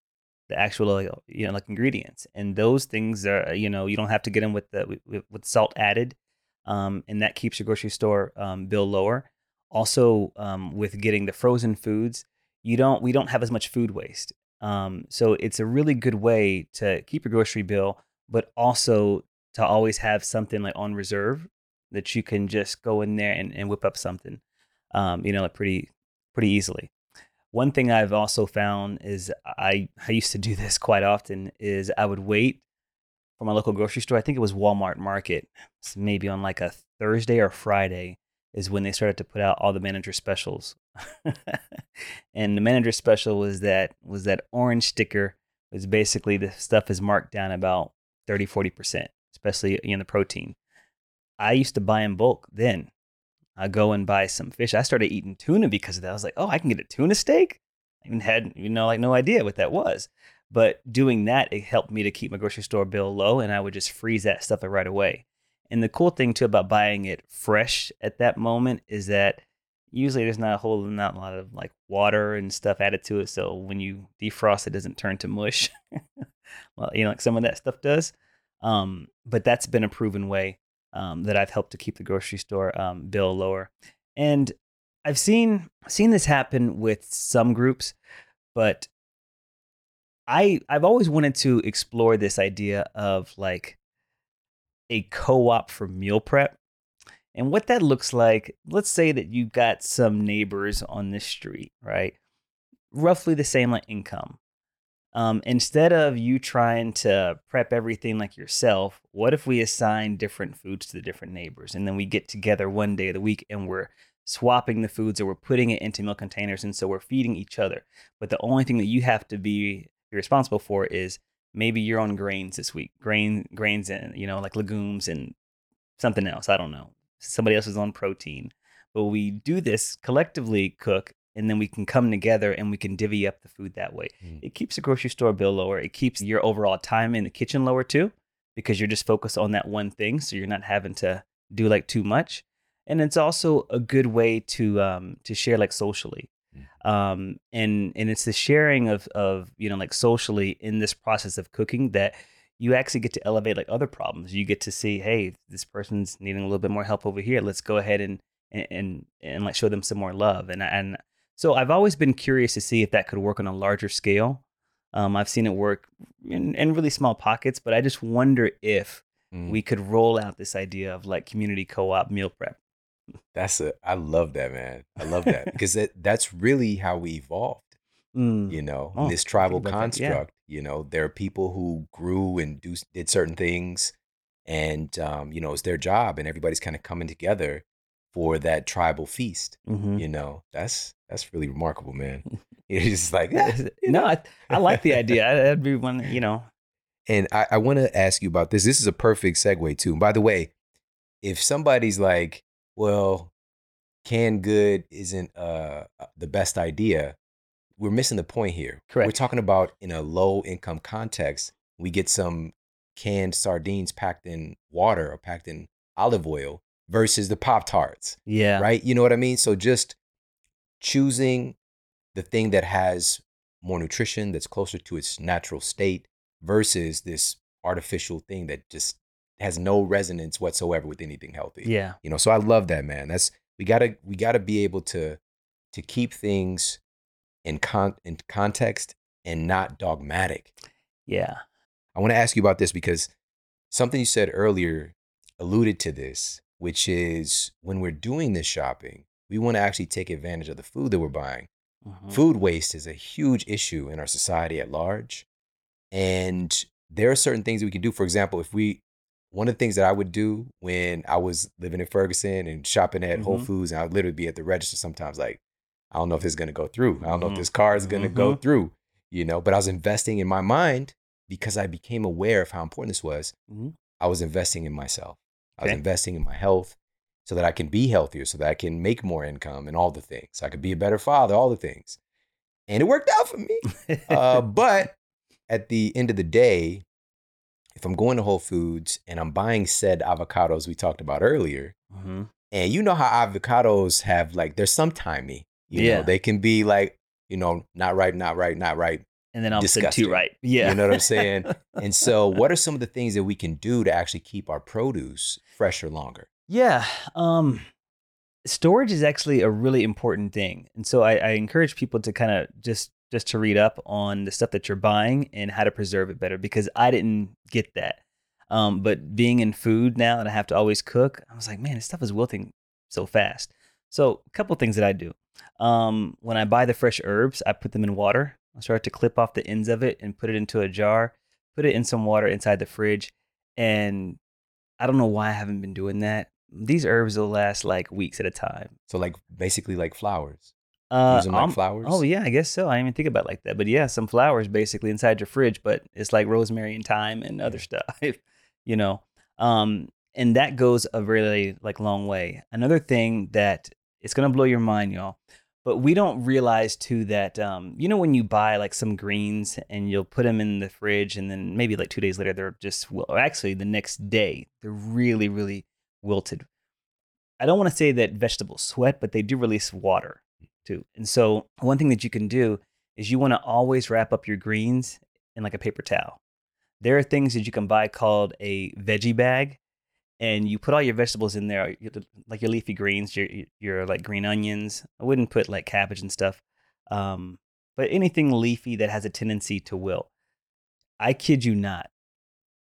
the actual like, you know like ingredients, and those things are you know you don't have to get them with the with, with salt added, um, and that keeps your grocery store um, bill lower also um, with getting the frozen foods you don't we don't have as much food waste um, so it's a really good way to keep your grocery bill but also to always have something like on reserve that you can just go in there and, and whip up something um, you know like pretty pretty easily. One thing i've also found is i i used to do this quite often is i would wait for my local grocery store i think it was walmart market maybe on like a thursday or friday is when they started to put out all the manager specials. and the manager special was that was that orange sticker was basically the stuff is marked down about 30 40%, especially in the protein. I used to buy in bulk then. I go and buy some fish. I started eating tuna because of that. I was like, "Oh, I can get a tuna steak?" I even had, you know, like no idea what that was. But doing that, it helped me to keep my grocery store bill low and I would just freeze that stuff right away. And the cool thing too about buying it fresh at that moment is that usually there's not a whole not a lot of like water and stuff added to it. So when you defrost, it doesn't turn to mush. well, you know, like some of that stuff does. Um, but that's been a proven way um, that I've helped to keep the grocery store um, bill lower. And I've seen seen this happen with some groups, but I I've always wanted to explore this idea of like a co-op for meal prep. And what that looks like, let's say that you've got some neighbors on this street, right? Roughly the same like income. Um, instead of you trying to prep everything like yourself, what if we assign different foods to the different neighbors and then we get together one day of the week and we're swapping the foods or we're putting it into meal containers and so we're feeding each other. But the only thing that you have to be responsible for is maybe you're on grains this week, grain grains and you know like legumes and something else. I don't know. Somebody else is on protein, but we do this collectively cook and then we can come together and we can divvy up the food that way. Mm. It keeps the grocery store bill lower. It keeps your overall time in the kitchen lower too, because you're just focused on that one thing. So you're not having to do like too much. And it's also a good way to um, to share like socially. Um, and and it's the sharing of of you know like socially in this process of cooking that you actually get to elevate like other problems. You get to see, hey, this person's needing a little bit more help over here. Let's go ahead and and and, and like show them some more love. And and so I've always been curious to see if that could work on a larger scale. Um, I've seen it work in, in really small pockets, but I just wonder if Mm. we could roll out this idea of like community co-op meal prep. That's a. I love that, man. I love that because that, that's really how we evolved. Mm. You know, Oh, this tribal that, yeah. construct. You know, there are people who grew and do did certain things, and um, you know, it's their job, and everybody's kind of coming together for that tribal feast. Mhm. You know, that's that's really remarkable, man. It's just like "Yeah, you no. I, I like the idea. That'd be one, you know. And I, I want to ask you about this. This is a perfect segue too. By the way, if somebody's like, "Well, canned good isn't uh, the best idea," we're missing the point here. Correct. We're talking about in a low income context. We get some canned sardines packed in water or packed in olive oil versus the Pop Tarts, Yeah. right? You know what I mean? So just choosing the thing that has more nutrition, that's closer to its natural state, versus this artificial thing that just has no resonance whatsoever with anything healthy. Yeah. You know, so I love that, man. That's we gotta we gotta be able to to keep things in con in context and not dogmatic. Yeah. I want to ask you about this because something you said earlier alluded to this, which is when we're doing this shopping, we want to actually take advantage of the food that we're buying. Mhm. Food waste is a huge issue in our society at large. And there are certain things that we can do. For example, if we, one of the things that I would do when I was living in Ferguson and shopping at Whole Mhm. Foods, and I would literally be at the register sometimes like, I don't know if this is going to go through. I don't know if Mhm. this car is going to go through, you know, but I was investing in my mind because I became aware of how important this was. Mhm. I was investing in myself. I was Okay. investing in my health so that I can be healthier, so that I can make more income and all the things. So I could be a better father, all the things. And it worked out for me. Uh, but at the end of the day, if I'm going to Whole Foods and I'm buying said avocados we talked about earlier, Mhm. and you know how avocados have like, there's some timey. You Yeah. know, they can be like, you know, not right, not right, not right. And then all of a sudden, Disgusting. two right. Yeah. You know what I'm saying? And so, what are some of the things that we can do to actually keep our produce fresher longer? Yeah. Um, storage is actually a really important thing, and so I, I encourage people to kind of just just to read up on the stuff that you're buying and how to preserve it better because I didn't get that. Um, but being in food now and I have to always cook, I was like, man, this stuff is wilting so fast. So a couple things that I do. Um, when I buy the fresh herbs, I put them in water. I start to clip off the ends of it and put it into a jar, put it in some water inside the fridge, and I don't know why I haven't been doing that. These herbs will last like weeks at a time. So, like basically, like flowers. Uh, them like um, flowers. Oh yeah, I guess so. I didn't even think about it like that. But yeah, some flowers basically inside your fridge, but it's like rosemary and thyme and other stuff, you know. Um, and that goes a really like long way. Another thing that it's gonna blow your mind, y'all. But we don't realize too that um, you know when you buy like some greens and you'll put them in the fridge and then maybe like two days later they're just well, actually the next day they're really really wilted. I don't want to say that vegetables sweat, but they do release water too. And so one thing that you can do is you want to always wrap up your greens in like a paper towel. There are things that you can buy called a veggie bag, and you put all your vegetables in there, like your leafy greens, your your like green onions. I wouldn't put like cabbage and stuff, um, but anything leafy that has a tendency to wilt. I kid you not,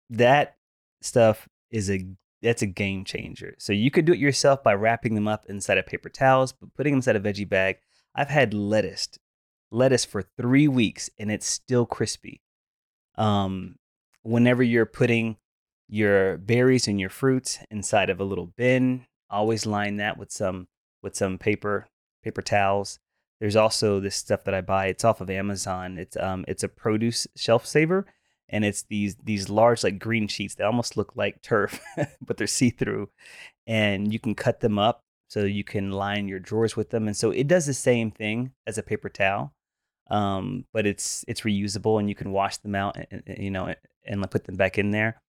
that stuff is a that's a game changer. So you could do it yourself by wrapping them up inside of paper towels, but putting them inside a veggie bag. I've had lettuce, lettuce for three weeks, and it's still crispy. Um, whenever you're putting your berries and your fruits inside of a little bin, always line that with some with some paper paper towels. There's also this stuff that I buy. It's off of Amazon. It's um it's a produce shelf saver, and it's these these large like green sheets. that almost look like turf, but they're see through, and you can cut them up so you can line your drawers with them. And so it does the same thing as a paper towel, um, but it's it's reusable and you can wash them out, and, and, you know, and put them back in there.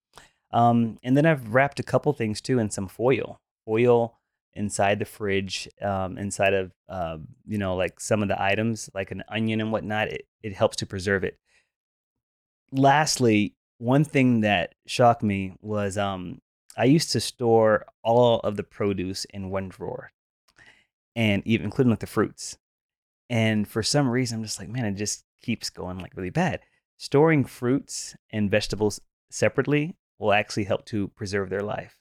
Um, and then I've wrapped a couple things too in some foil, foil inside the fridge, um, inside of uh, you know like some of the items like an onion and whatnot. It it helps to preserve it. Lastly, one thing that shocked me was um, I used to store all of the produce in one drawer, and even including like the fruits. And for some reason, I'm just like, man, it just keeps going like really bad. Storing fruits and vegetables separately will actually help to preserve their life.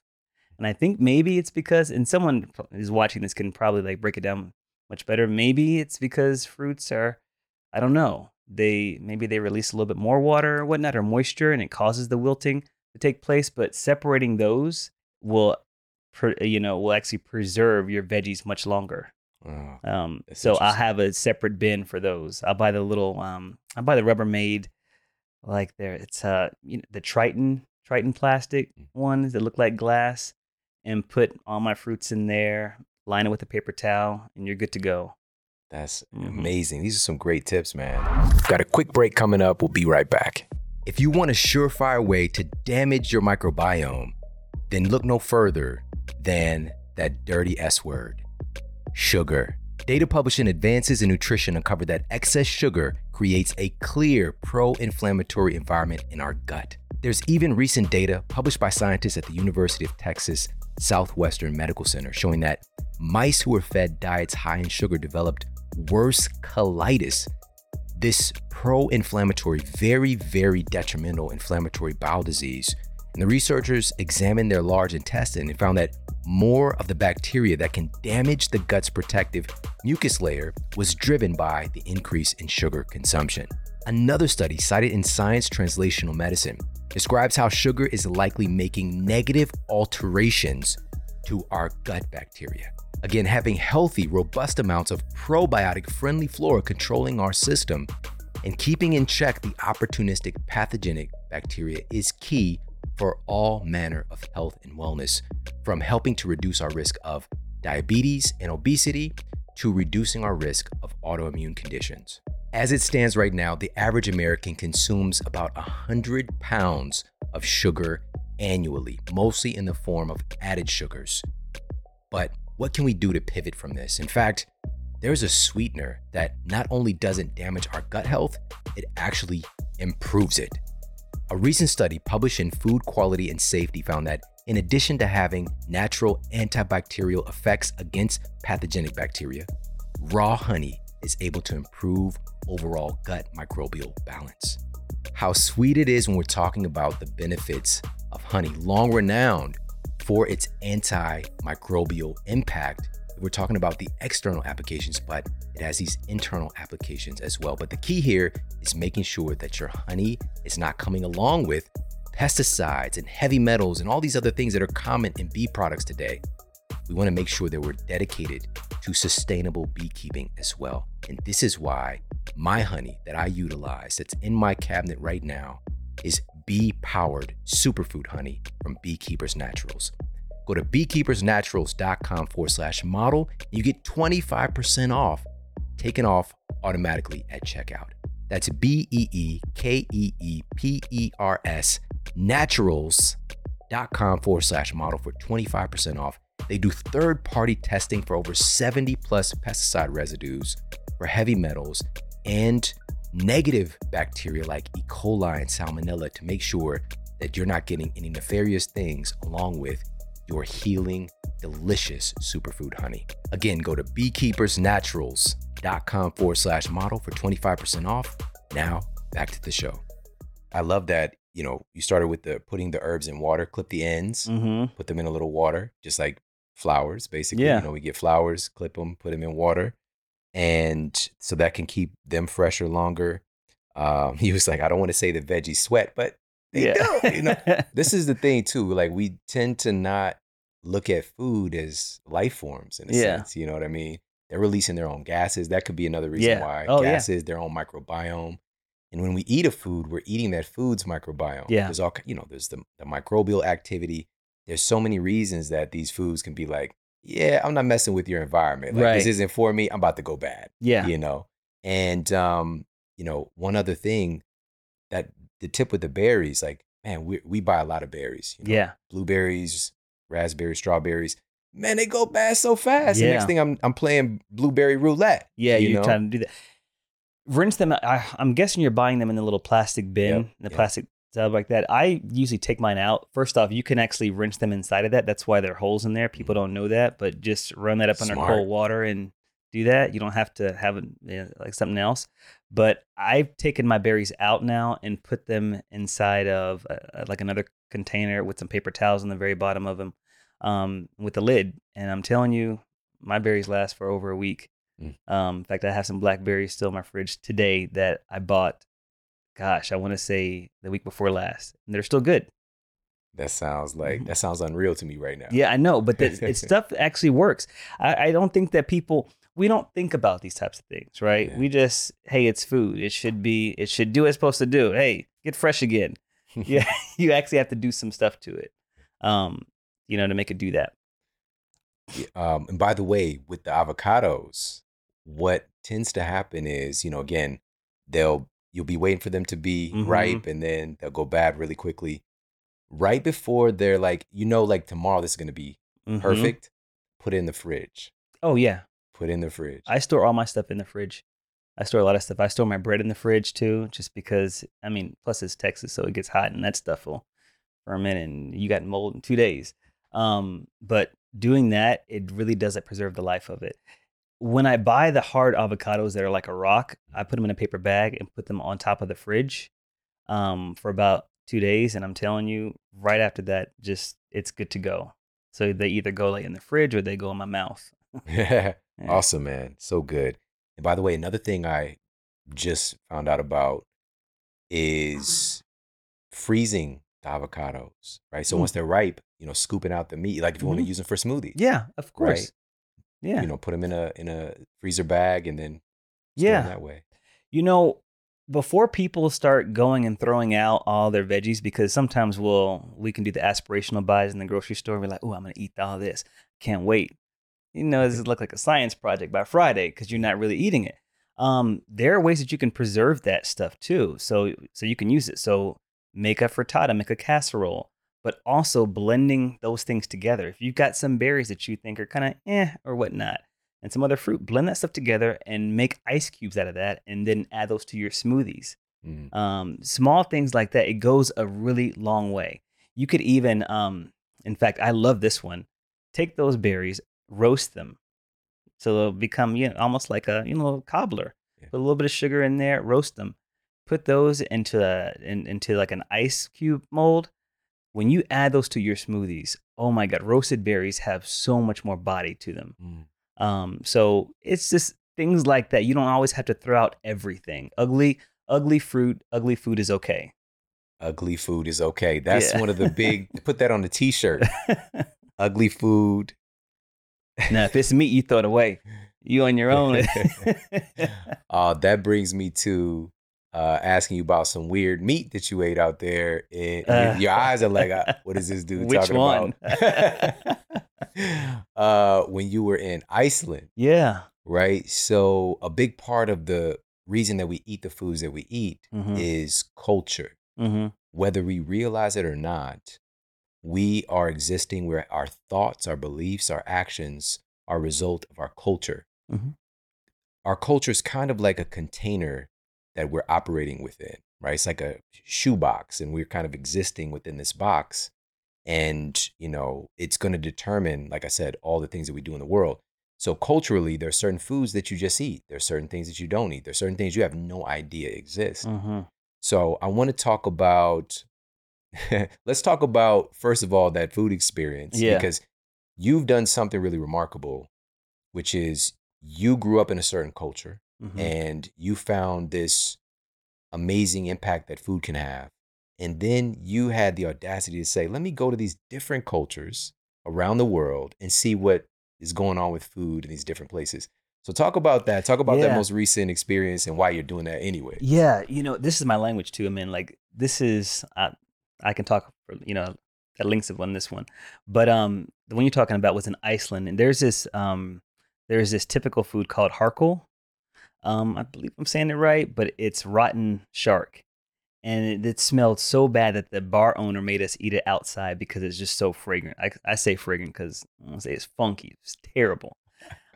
And I think maybe it's because, and someone who's watching this can probably like break it down much better. Maybe it's because fruits are, I don't know, they maybe they release a little bit more water or whatnot or moisture, and it causes the wilting to take place, but separating those will, you know, will actually preserve your veggies much longer. Oh, um, so I'll have a separate bin for those. I'll buy the little, um, I'll buy the Rubbermaid, like there. It's uh, you know, the Tritan Tritan plastic mm. ones that look like glass, and put all my fruits in there. Line it with a paper towel, and you're good to go. That's mm-hmm. amazing. These are some great tips, man. Got a quick break coming up. We'll be right back. If you want a surefire way to damage your microbiome, then look no further than that dirty S word sugar. Data published in Advances in Nutrition uncovered that excess sugar creates a clear pro inflammatory environment in our gut. There's even recent data published by scientists at the University of Texas Southwestern Medical Center showing that mice who were fed diets high in sugar developed worse colitis this pro inflammatory, very, very detrimental inflammatory bowel disease. And the researchers examined their large intestine and found that more of the bacteria that can damage the gut's protective mucus layer was driven by the increase in sugar consumption. Another study cited in Science Translational Medicine describes how sugar is likely making negative alterations to our gut bacteria. Again, having healthy, robust amounts of probiotic friendly flora controlling our system and keeping in check the opportunistic pathogenic bacteria is key for all manner of health and wellness, from helping to reduce our risk of diabetes and obesity to reducing our risk of autoimmune conditions. As it stands right now, the average American consumes about 100 pounds of sugar annually, mostly in the form of added sugars. But what can we do to pivot from this? In fact, there's a sweetener that not only doesn't damage our gut health, it actually improves it. A recent study published in Food Quality and Safety found that in addition to having natural antibacterial effects against pathogenic bacteria, raw honey is able to improve overall gut microbial balance. How sweet it is when we're talking about the benefits of honey, long renowned for its antimicrobial impact. We're talking about the external applications, but it has these internal applications as well. But the key here is making sure that your honey is not coming along with pesticides and heavy metals and all these other things that are common in bee products today. We want to make sure that we're dedicated to sustainable beekeeping as well. And this is why my honey that I utilize that's in my cabinet right now is bee powered superfood honey from Beekeepers Naturals. Go to beekeepersnaturals.com forward slash model and you get 25% off, taken off automatically at checkout. That's B E E K E E P E R S naturals.com forward slash model for 25% off. They do third party testing for over 70 plus pesticide residues for heavy metals and negative bacteria like E. coli and salmonella to make sure that you're not getting any nefarious things along with your healing, delicious superfood honey. Again, go to beekeepersnaturals.com forward slash model for 25% off. Now, back to the show. I love that, you know, you started with the putting the herbs in water, clip the ends, mm-hmm. put them in a little water, just like flowers, basically. Yeah. You know, we get flowers, clip them, put them in water and so that can keep them fresher longer. Um, he was like, I don't want to say the veggies sweat, but they yeah. don't. You know, this is the thing too. Like we tend to not look at food as life forms in a yeah. sense. You know what I mean? They're releasing their own gases. That could be another reason yeah. why oh, gases, their own microbiome. And when we eat a food, we're eating that food's microbiome. Yeah. There's all you know. There's the, the microbial activity. There's so many reasons that these foods can be like yeah, I'm not messing with your environment. Like Right. this isn't for me. I'm about to go bad. Yeah. You know. And um, you know, one other thing that the tip with the berries, like, man, we we buy a lot of berries. You know? Yeah. Blueberries, raspberries, strawberries. Man, they go bad so fast. The Yeah. next thing I'm I'm playing blueberry roulette. Yeah, you you're know? trying to do that. Rinse them. I, I'm guessing you're buying them in the little plastic bin, Yep, the yep. plastic tub like that. I usually take mine out. First off, you can actually rinse them inside of that. That's why there are holes in there. People don't know that, but just run that up under cold water and do that. You don't have to have it you know, like something else. But I've taken my berries out now and put them inside of uh, like another container with some paper towels on the very bottom of them um, with the lid. And I'm telling you, my berries last for over a week. Mm. Um, in fact, I have some blackberries still in my fridge today that I bought. Gosh, I want to say the week before last, and they're still good. That sounds like Mhm. that sounds unreal to me right now. Yeah, I know, but the, it's stuff actually works. I, I don't think that people we don't think about these types of things, right? Yeah. We just hey, it's food. It should be. It should do what it's supposed to do. Hey, get fresh again. Yeah, you actually have to do some stuff to it, um, you know, to make it do that. Um, and by the way, with the avocados, what tends to happen is, you know, again, they'll you'll be waiting for them to be Mhm. ripe, and then they'll go bad really quickly. Right before they're like, you know, like tomorrow this is gonna be Mhm. perfect. Put it in the fridge. Oh yeah, Put it in the fridge. I store all my stuff in the fridge. I store a lot of stuff. I store my bread in the fridge too, just because. I mean, plus it's Texas, so it gets hot, and that stuff will ferment, and you got mold in two days. Um, but doing that, it really doesn't preserve the life of it. When I buy the hard avocados that are like a rock, I put them in a paper bag and put them on top of the fridge um, for about two days, and I'm telling you, right after that, just it's good to go. So they either go like in the fridge or they go in my mouth. Yeah. Awesome, man. So good. And by the way, another thing I just found out about is freezing the avocados, right? So Mm. once they're ripe, you know, scooping out the meat, like if you want to use them for smoothies, Yeah, of course. Right. Yeah. you know, put them in a in a freezer bag and then yeah. that way. You know, before people start going and throwing out all their veggies, because sometimes we'll we can do the aspirational buys in the grocery store. We're like, oh, I'm gonna eat all this. Can't wait. You know, this look like a science project by Friday because you're not really eating it. Um, there are ways that you can preserve that stuff too. So so you can use it. So make a frittata, make a casserole, but also blending those things together. If you've got some berries that you think are kind of eh or whatnot, and some other fruit, blend that stuff together and make ice cubes out of that, and then add those to your smoothies. Mm. Um, small things like that, it goes a really long way. You could even, um, in fact, I love this one. Take those berries, roast them, so they'll become you know almost like a you know cobbler. Yeah. Put a little bit of sugar in there, roast them. Put those into a in, into like an ice cube mold. When you add those to your smoothies, oh my god, roasted berries have so much more body to them. Mm. Um, so it's just things like that. You don't always have to throw out everything. Ugly, ugly fruit, ugly food is okay. Ugly food is okay. That's Yeah. one of the big. put that on the T-shirt. Ugly food. now, if it's meat, you throw it away. You on your own. Uh, that brings me to uh, asking you about some weird meat that you ate out there. And Uh, your eyes are like, uh, what is this dude Which talking one? about? uh, when you were in Iceland, yeah. right? So a big part of the reason that we eat the foods that we eat hmm is culture. hmm Whether we realize it or not, we are existing where our thoughts, our beliefs, our actions are a result of our culture. Mhm. Our culture is kind of like a container that we're operating within, right? It's like a shoebox, and we're kind of existing within this box. And, you know, it's going to determine, like I said, all the things that we do in the world. So culturally, there are certain foods that you just eat. There are certain things that you don't eat. There are certain things you have no idea exist. hmm So I want to talk about let's talk about first of all that food experience Yeah. because you've done something really remarkable, which is you grew up in a certain culture hmm and you found this amazing impact that food can have. And then you had the audacity to say, let me go to these different cultures around the world and see what is going on with food in these different places. So talk about that. Talk about that most recent experience and why you're doing that anyway. Yeah, you know, this is my language too. I mean, like this is I, I can talk for you know at lengths of on this one, but um, the one you're talking about was in Iceland, and there's this um, there's this typical food called hákarl. Um, I believe I'm saying it right, but it's rotten shark, and it, it, smelled so bad that the bar owner made us eat it outside because it's just so fragrant. I, I say fragrant because I don't say it's funky. It's terrible.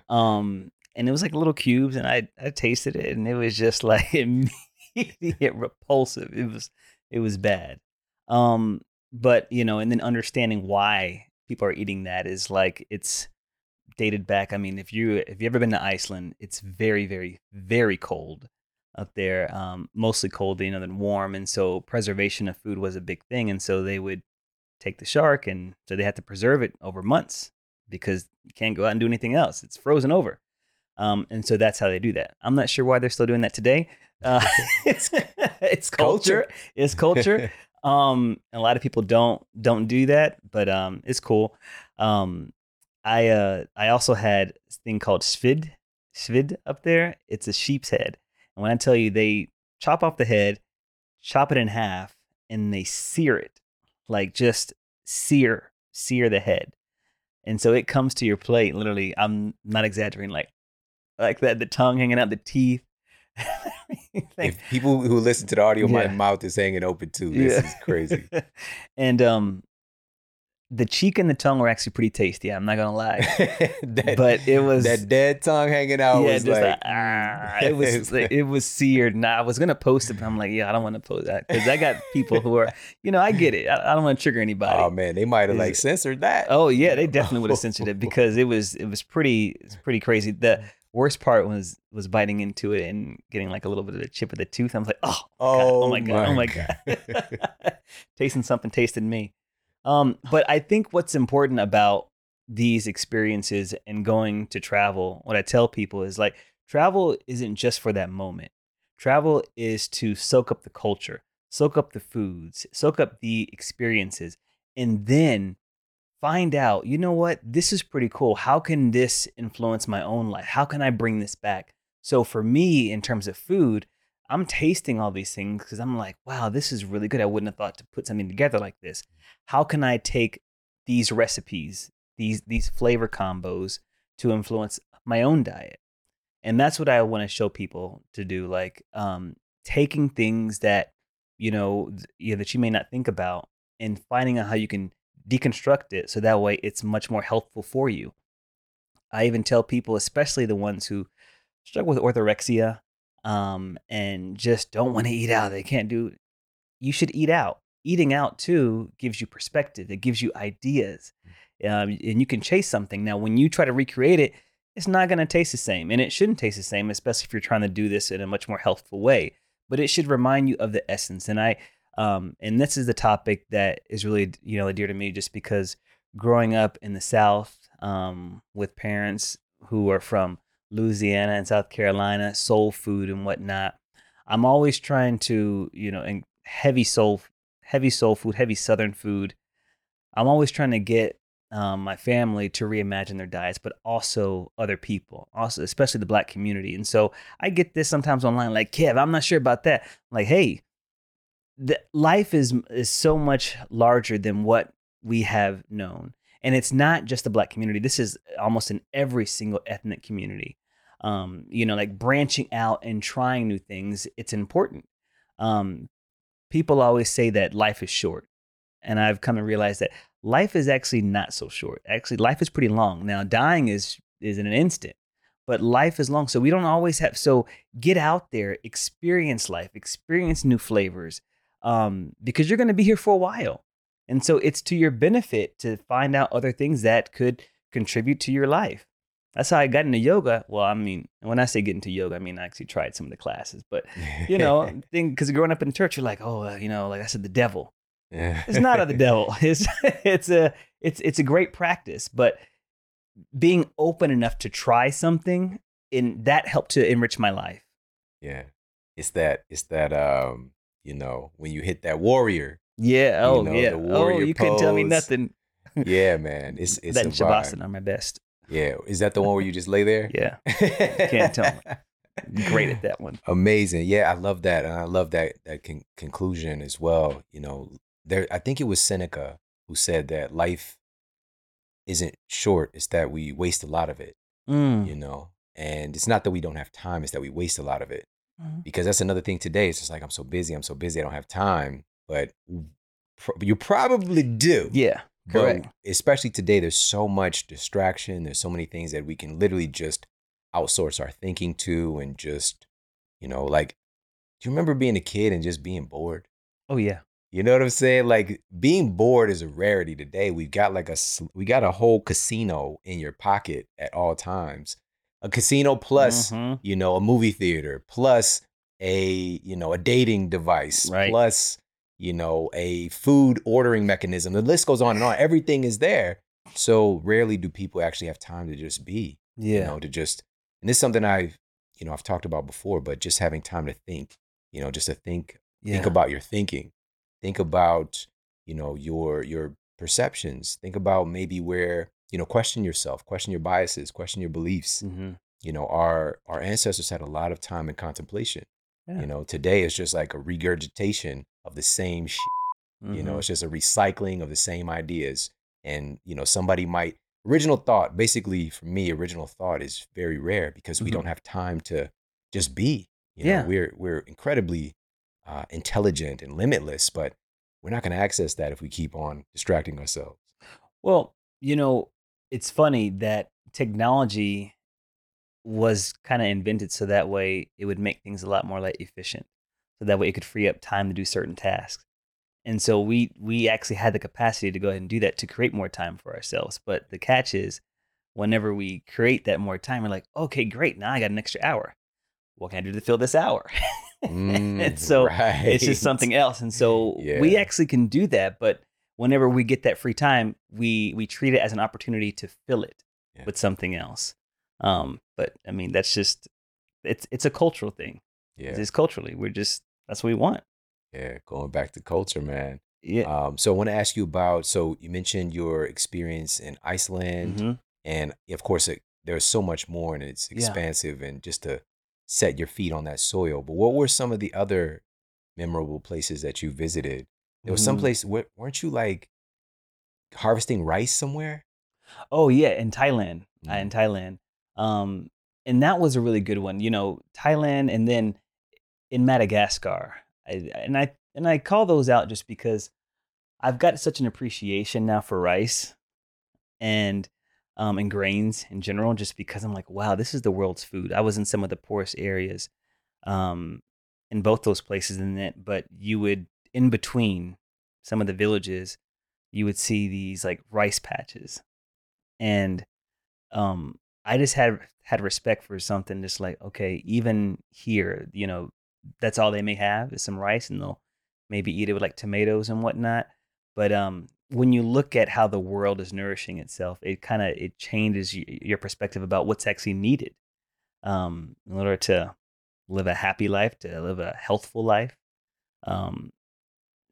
Um, and it was like little cubes, and I I tasted it, and it was just like immediate repulsive. It was it was bad. Um, but you know, and then understanding why people are eating that is like it's dated back. I mean, if you if you ever been to Iceland, it's very very very cold up there. Um, mostly cold, you know, than warm, and so preservation of food was a big thing. And so they would take the shark, and so they had to preserve it over months because you can't go out and do anything else. It's frozen over. Um, and so that's how they do that. I'm not sure why they're still doing that today. Uh, it's it's culture. culture. It's culture. Um, a lot of people don't don't do that, but um, it's cool. Um, I uh, I also had this thing called svid svid up there. It's a sheep's head, and when I tell you they chop off the head, chop it in half, and they sear it, like just sear sear the head, and so it comes to your plate. Literally, I'm not exaggerating, like like that, the tongue hanging out, the teeth if people who listen to the audio, yeah. my mouth is hanging open too. This yeah. is crazy. and um, the cheek and the tongue were actually pretty tasty. I'm not gonna lie, that, but it was that dead tongue hanging out. Yeah, was like, like ah, it was like, it was seared. Now I was gonna post it, but I'm like, yeah, I don't want to post that because I got people who are, you know, I get it. I, I don't want to trigger anybody. Oh man, they might have like censored that. Oh yeah, they definitely would have censored it because it was it was pretty it's pretty crazy. The worst part was was biting into it and getting like a little bit of a chip of the tooth. I was like, oh, oh, my god, oh my god, oh my god. tasting something tasted me. Um, but I think what's important about these experiences and going to travel, what I tell people is like travel isn't just for that moment. Travel is to soak up the culture, soak up the foods, soak up the experiences, and then find out, you know what, this is pretty cool. How can this influence my own life? How can I bring this back? So for me, in terms of food, I'm tasting all these things because I'm like, wow, this is really good. I wouldn't have thought to put something together like this. How can I take these recipes, these these flavor combos to influence my own diet? And that's what I want to show people to do, like um, taking things that you know, know that you may not think about and finding out how you can deconstruct it so that way it's much more helpful for you. I even tell people, especially the ones who struggle with orthorexia um, and just don't want to eat out, they can't do, you should eat out. Eating out too gives you perspective, it gives you ideas, um, and you can chase something. Now, when you try to recreate it, it's not going to taste the same, and it shouldn't taste the same, especially if you're trying to do this in a much more healthful way. But it should remind you of the essence. And I, um, and this is the topic that is really you know dear to me, just because growing up in the South um, with parents who are from Louisiana and South Carolina, soul food and whatnot. I'm always trying to, you know, and heavy soul, heavy soul food, heavy Southern food. I'm always trying to get um, my family to reimagine their diets, but also other people, also especially the Black community. And so I get this sometimes online, like Kev, I'm not sure about that. Like, hey, the life is is so much larger than what we have known and it's not just the black community this is almost in every single ethnic community um, you know like branching out and trying new things it's important um, people always say that life is short and i've come to realize that life is actually not so short actually life is pretty long now dying is is in an instant but life is long so we don't always have so get out there experience life experience new flavors um, because you're going to be here for a while. And so it's to your benefit to find out other things that could contribute to your life. That's how I got into yoga. Well, I mean, when I say get into yoga, I mean I actually tried some of the classes, but you know, because growing up in church, you're like, oh, uh, you know, like I said, the devil. Yeah. it's not of the devil. It's it's a it's it's a great practice, but being open enough to try something, and that helped to enrich my life. Yeah, it's that it's that um you know, when you hit that warrior. Yeah. Oh, you know, yeah. Oh, you couldn't tell me nothing. yeah, man. It's it's that a Shavasana my best. Yeah. Is that the one where you just lay there? yeah. Can't tell. Great at that one. Amazing. Yeah, I love that, and I love that that con- conclusion as well. You know, there. I think it was Seneca who said that life isn't short, it's that we waste a lot of it, Mm. you know? And it's not that we don't have time, it's that we waste a lot of it. Mhm. Because that's another thing today. It's just like, I'm so busy, I'm so busy, I don't have time. But you probably do. Yeah. But especially today, there's so much distraction. There's so many things that we can literally just outsource our thinking to and just, you know, like, do you remember being a kid and just being bored? Oh yeah. You know what I'm saying? Like being bored is a rarity today. We've got like a we got a whole casino in your pocket at all times. A casino plus, Mhm. you know, a movie theater plus a, you know, a dating device Right. plus, you know, a food ordering mechanism. The list goes on and on. Everything is there. So rarely do people actually have time to just be, Yeah. you know, to just and this is something I've, you know, I've talked about before, but just having time to think, you know, just to think yeah. think about your thinking think about you know your your perceptions think about maybe where you know question yourself question your biases question your beliefs hmm you know our our ancestors had a lot of time in contemplation Yeah. you know today it's just like a regurgitation of the same shit. you know Mhm. it's just a recycling of the same ideas and you know somebody might original thought basically for me original thought is very rare because we Mhm. don't have time to just be you Yeah. know we're we're incredibly uh, intelligent and limitless but we're not going to access that if we keep on distracting ourselves Well, you know, it's funny that technology was kind of invented so that way it would make things a lot more like efficient. So that way it could free up time to do certain tasks. And so we we actually had the capacity to go ahead and do that to create more time for ourselves. But the catch is whenever we create that more time, we're like, okay, great, now I got an extra hour. What can I do to fill this hour? Mm, and so it's just something else and so we actually can do that but whenever we get that free time we we treat it as an opportunity to fill it Yeah. with something else um but i mean that's just it's it's a cultural thing yeah it's culturally we're just that's what we want yeah going back to culture man yeah um so i want to ask you about so you mentioned your experience in iceland Mhm. and of course it, there's so much more and it's Yeah. expansive and just to set your feet on that soil but what were some of the other memorable places that you visited there was some Mhm. place where, weren't you like harvesting rice somewhere oh yeah in thailand uh, in Mm. thailand um and that was a really good one you know thailand and then in madagascar. I, and i and i call those out just because i've got such an appreciation now for rice and um and grains in general just because i'm like wow this is the world's food. I was in some of the poorest areas um in both those places in it but you would in between some of the villages you would see these like rice patches. And um i just had had respect for something just like okay even here you know that's all they may have is some rice and they'll maybe eat it with like tomatoes and whatnot. But um when you look at how the world is nourishing itself it kind of it changes your perspective about what's actually needed um in order to live a happy life to live a healthful life. Um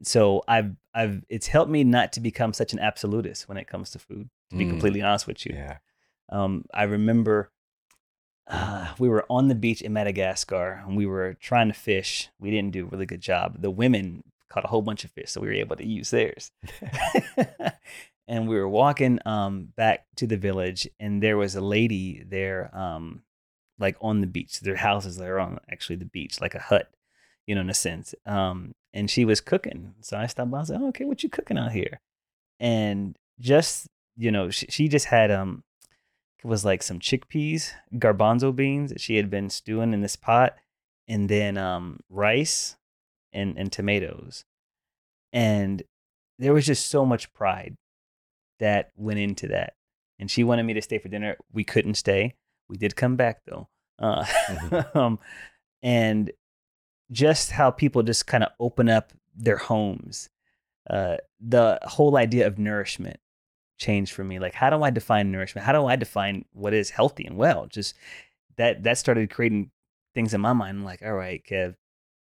so i've i've it's helped me not to become such an absolutist when it comes to food to be Mm. completely honest with you. Yeah. Um, I remember uh, we were on the beach in Madagascar and we were trying to fish. We didn't do a really good job. The women caught a whole bunch of fish, so we were able to use theirs. and we were walking um, back to the village, and there was a lady there, um, like on the beach. Their houses there on actually the beach, like a hut, you know, in a sense. Um, and she was cooking. So I stopped by. I was like, oh, "Okay, what you cooking out here?" And just you know, she, she just had um was like some chickpeas, garbanzo beans that she had been stewing in this pot, and then um, rice and and tomatoes, and there was just so much pride that went into that. And she wanted me to stay for dinner. We couldn't stay. We did come back though, uh, um, and just how people just kind of open up their homes. Uh, the whole idea of nourishment changed for me. Like, how do I define nourishment? How do I define what is healthy and well? Just that that started creating things in my mind. I'm like, all right, Kev,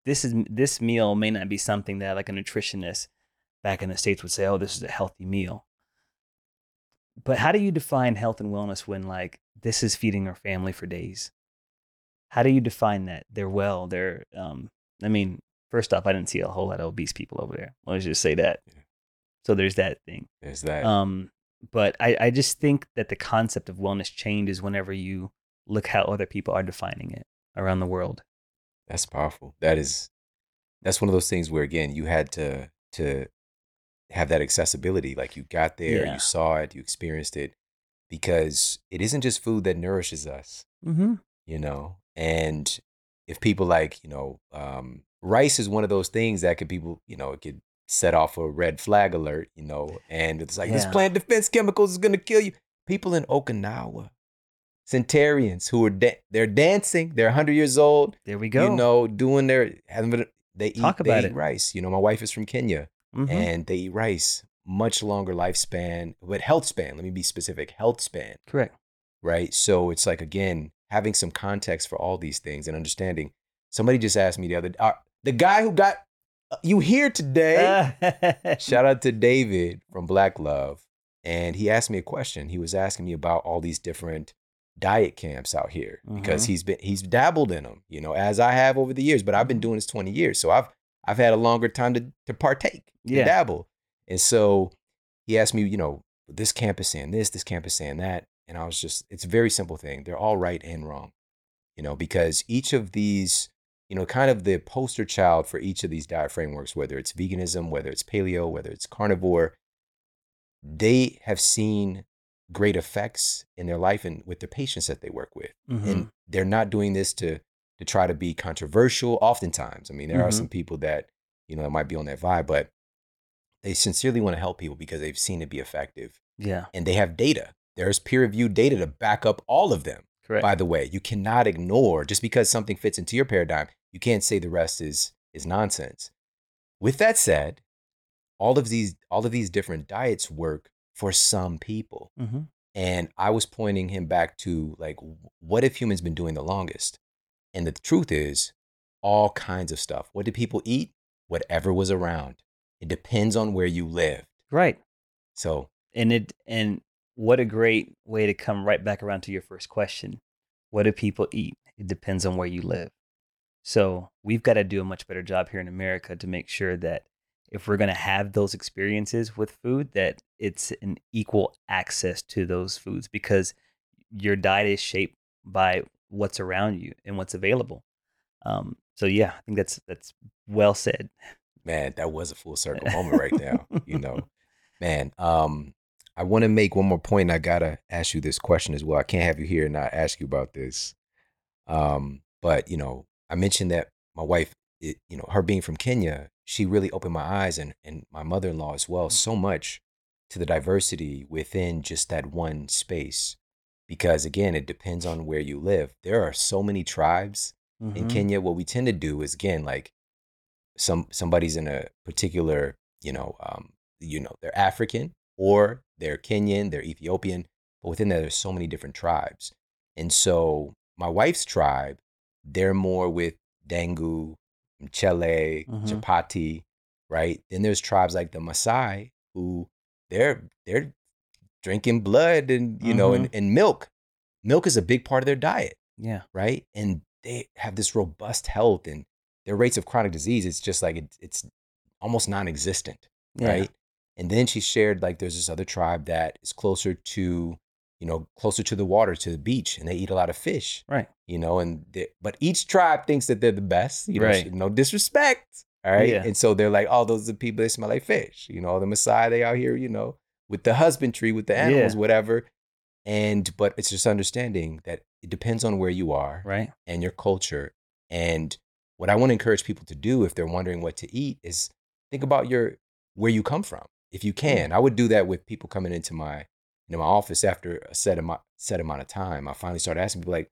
this is this meal may not be something that like a nutritionist back in the states would say, oh, this is a healthy meal. But how do you define health and wellness when like this is feeding our family for days? How do you define that? They're well. They're um. I mean, first off, I didn't see a whole lot of obese people over there. Let's just say that. Yeah. So there's that thing. there's that Um, but I, I just think that the concept of wellness changes whenever you look how other people are defining it around the world. That's powerful. That is that's one of those things where again you had to to have that accessibility. Like you got there, Yeah. you saw it, you experienced it, because it isn't just food that nourishes us, Mm-hmm. you know. And if people like, you know, um, rice is one of those things that could people, you know, it could set off a red flag alert, you know, and it's like this plant defense chemicals is gonna kill you. People in Okinawa, centurions who are da- they're dancing, they're 100 years old, There we go. you know, doing their having they eat Talk they about eat it. rice. You know, my wife is from Kenya Mhm. and they eat rice. Much longer lifespan, but health span. Let me be specific. Health span, Correct. right? So it's like again having some context for all these things and understanding. Somebody just asked me the other uh, the guy who got you here today. Shout out to David from Black Love. And he asked me a question. He was asking me about all these different diet camps out here because Mhm. he's been he's dabbled in them, you know, as I have over the years, but I've been doing this 20 years. So I've I've had a longer time to to partake, to Yeah. dabble. And so he asked me, you know, this camp is saying this, this camp is saying that. And I was just, it's a very simple thing. They're all right and wrong, you know, because each of these, you know, kind of the poster child for each of these diet frameworks, whether it's veganism, whether it's paleo, whether it's carnivore, they have seen great effects in their life and with the patients that they work with. Mhm. And they're not doing this to to try to be controversial oftentimes. I mean, there are Mhm. some people that, you know, that might be on that vibe, but they sincerely want to help people because they've seen it be effective yeah. and they have data. There's peer reviewed data to back up all of them. Correct. By the way, you cannot ignore just because something fits into your paradigm, you can't say the rest is is nonsense. With that said, all of these all of these different diets work for some people. hmm And I was pointing him back to like what have humans been doing the longest? And the truth is all kinds of stuff. What did people eat? Whatever was around. It depends on where you lived. Right. So, And it and what a great way to come right back around to your first question. What do people eat? It depends on where you live. So we've got to do a much better job here in America to make sure that if we're going to have those experiences with food, that it's an equal access to those foods because your diet is shaped by what's around you and what's available. Um, so yeah, I think that's that's well said. man, that was a full circle moment right now, you know. Man, um I want to make one more point and I got to ask you this question as well. I can't have you here and not ask you about this. Um but, you know, I mentioned that my wife, it, you know, her being from Kenya, she really opened my eyes and and my mother-in-law as well so much to the diversity within just that one space. Because again, it depends on where you live. There are so many tribes in Mhm. Kenya. What we tend to do is again, like some somebody's in a particular, you know, um, you know, they're African or they're Kenyan, they're Ethiopian, but within that, there's so many different tribes. And so my wife's tribe, they're more with Ndengu, Mchele, Mhm. Chapati, right? Then there's tribes like the Maasai who they're they're drinking blood and you know and, and milk. Milk is a big part of their diet Yeah. right? And they have this robust health and their rates of chronic disease, it's just like it's, it's almost non existent, Yeah. right? And then she shared like there's this other tribe that is closer to, you know, closer to the water, to the beach, and they eat a lot of fish, Right. you know, and they, but each tribe thinks that they're the best, you know, Right. no disrespect, all right? Yeah. And so they're like, oh, those are the people that smell like fish, you know, oh, the Maasai, they out here, you know, with the husbandry, with the animals, Yeah. whatever. And, but it's just understanding that it depends on where you are Right. and your culture. And what I want to encourage people to do if they're wondering what to eat is think about your where you come from. If you can, I would do that with people coming into my you know my office after a set amount set amount of time. I finally started asking people like,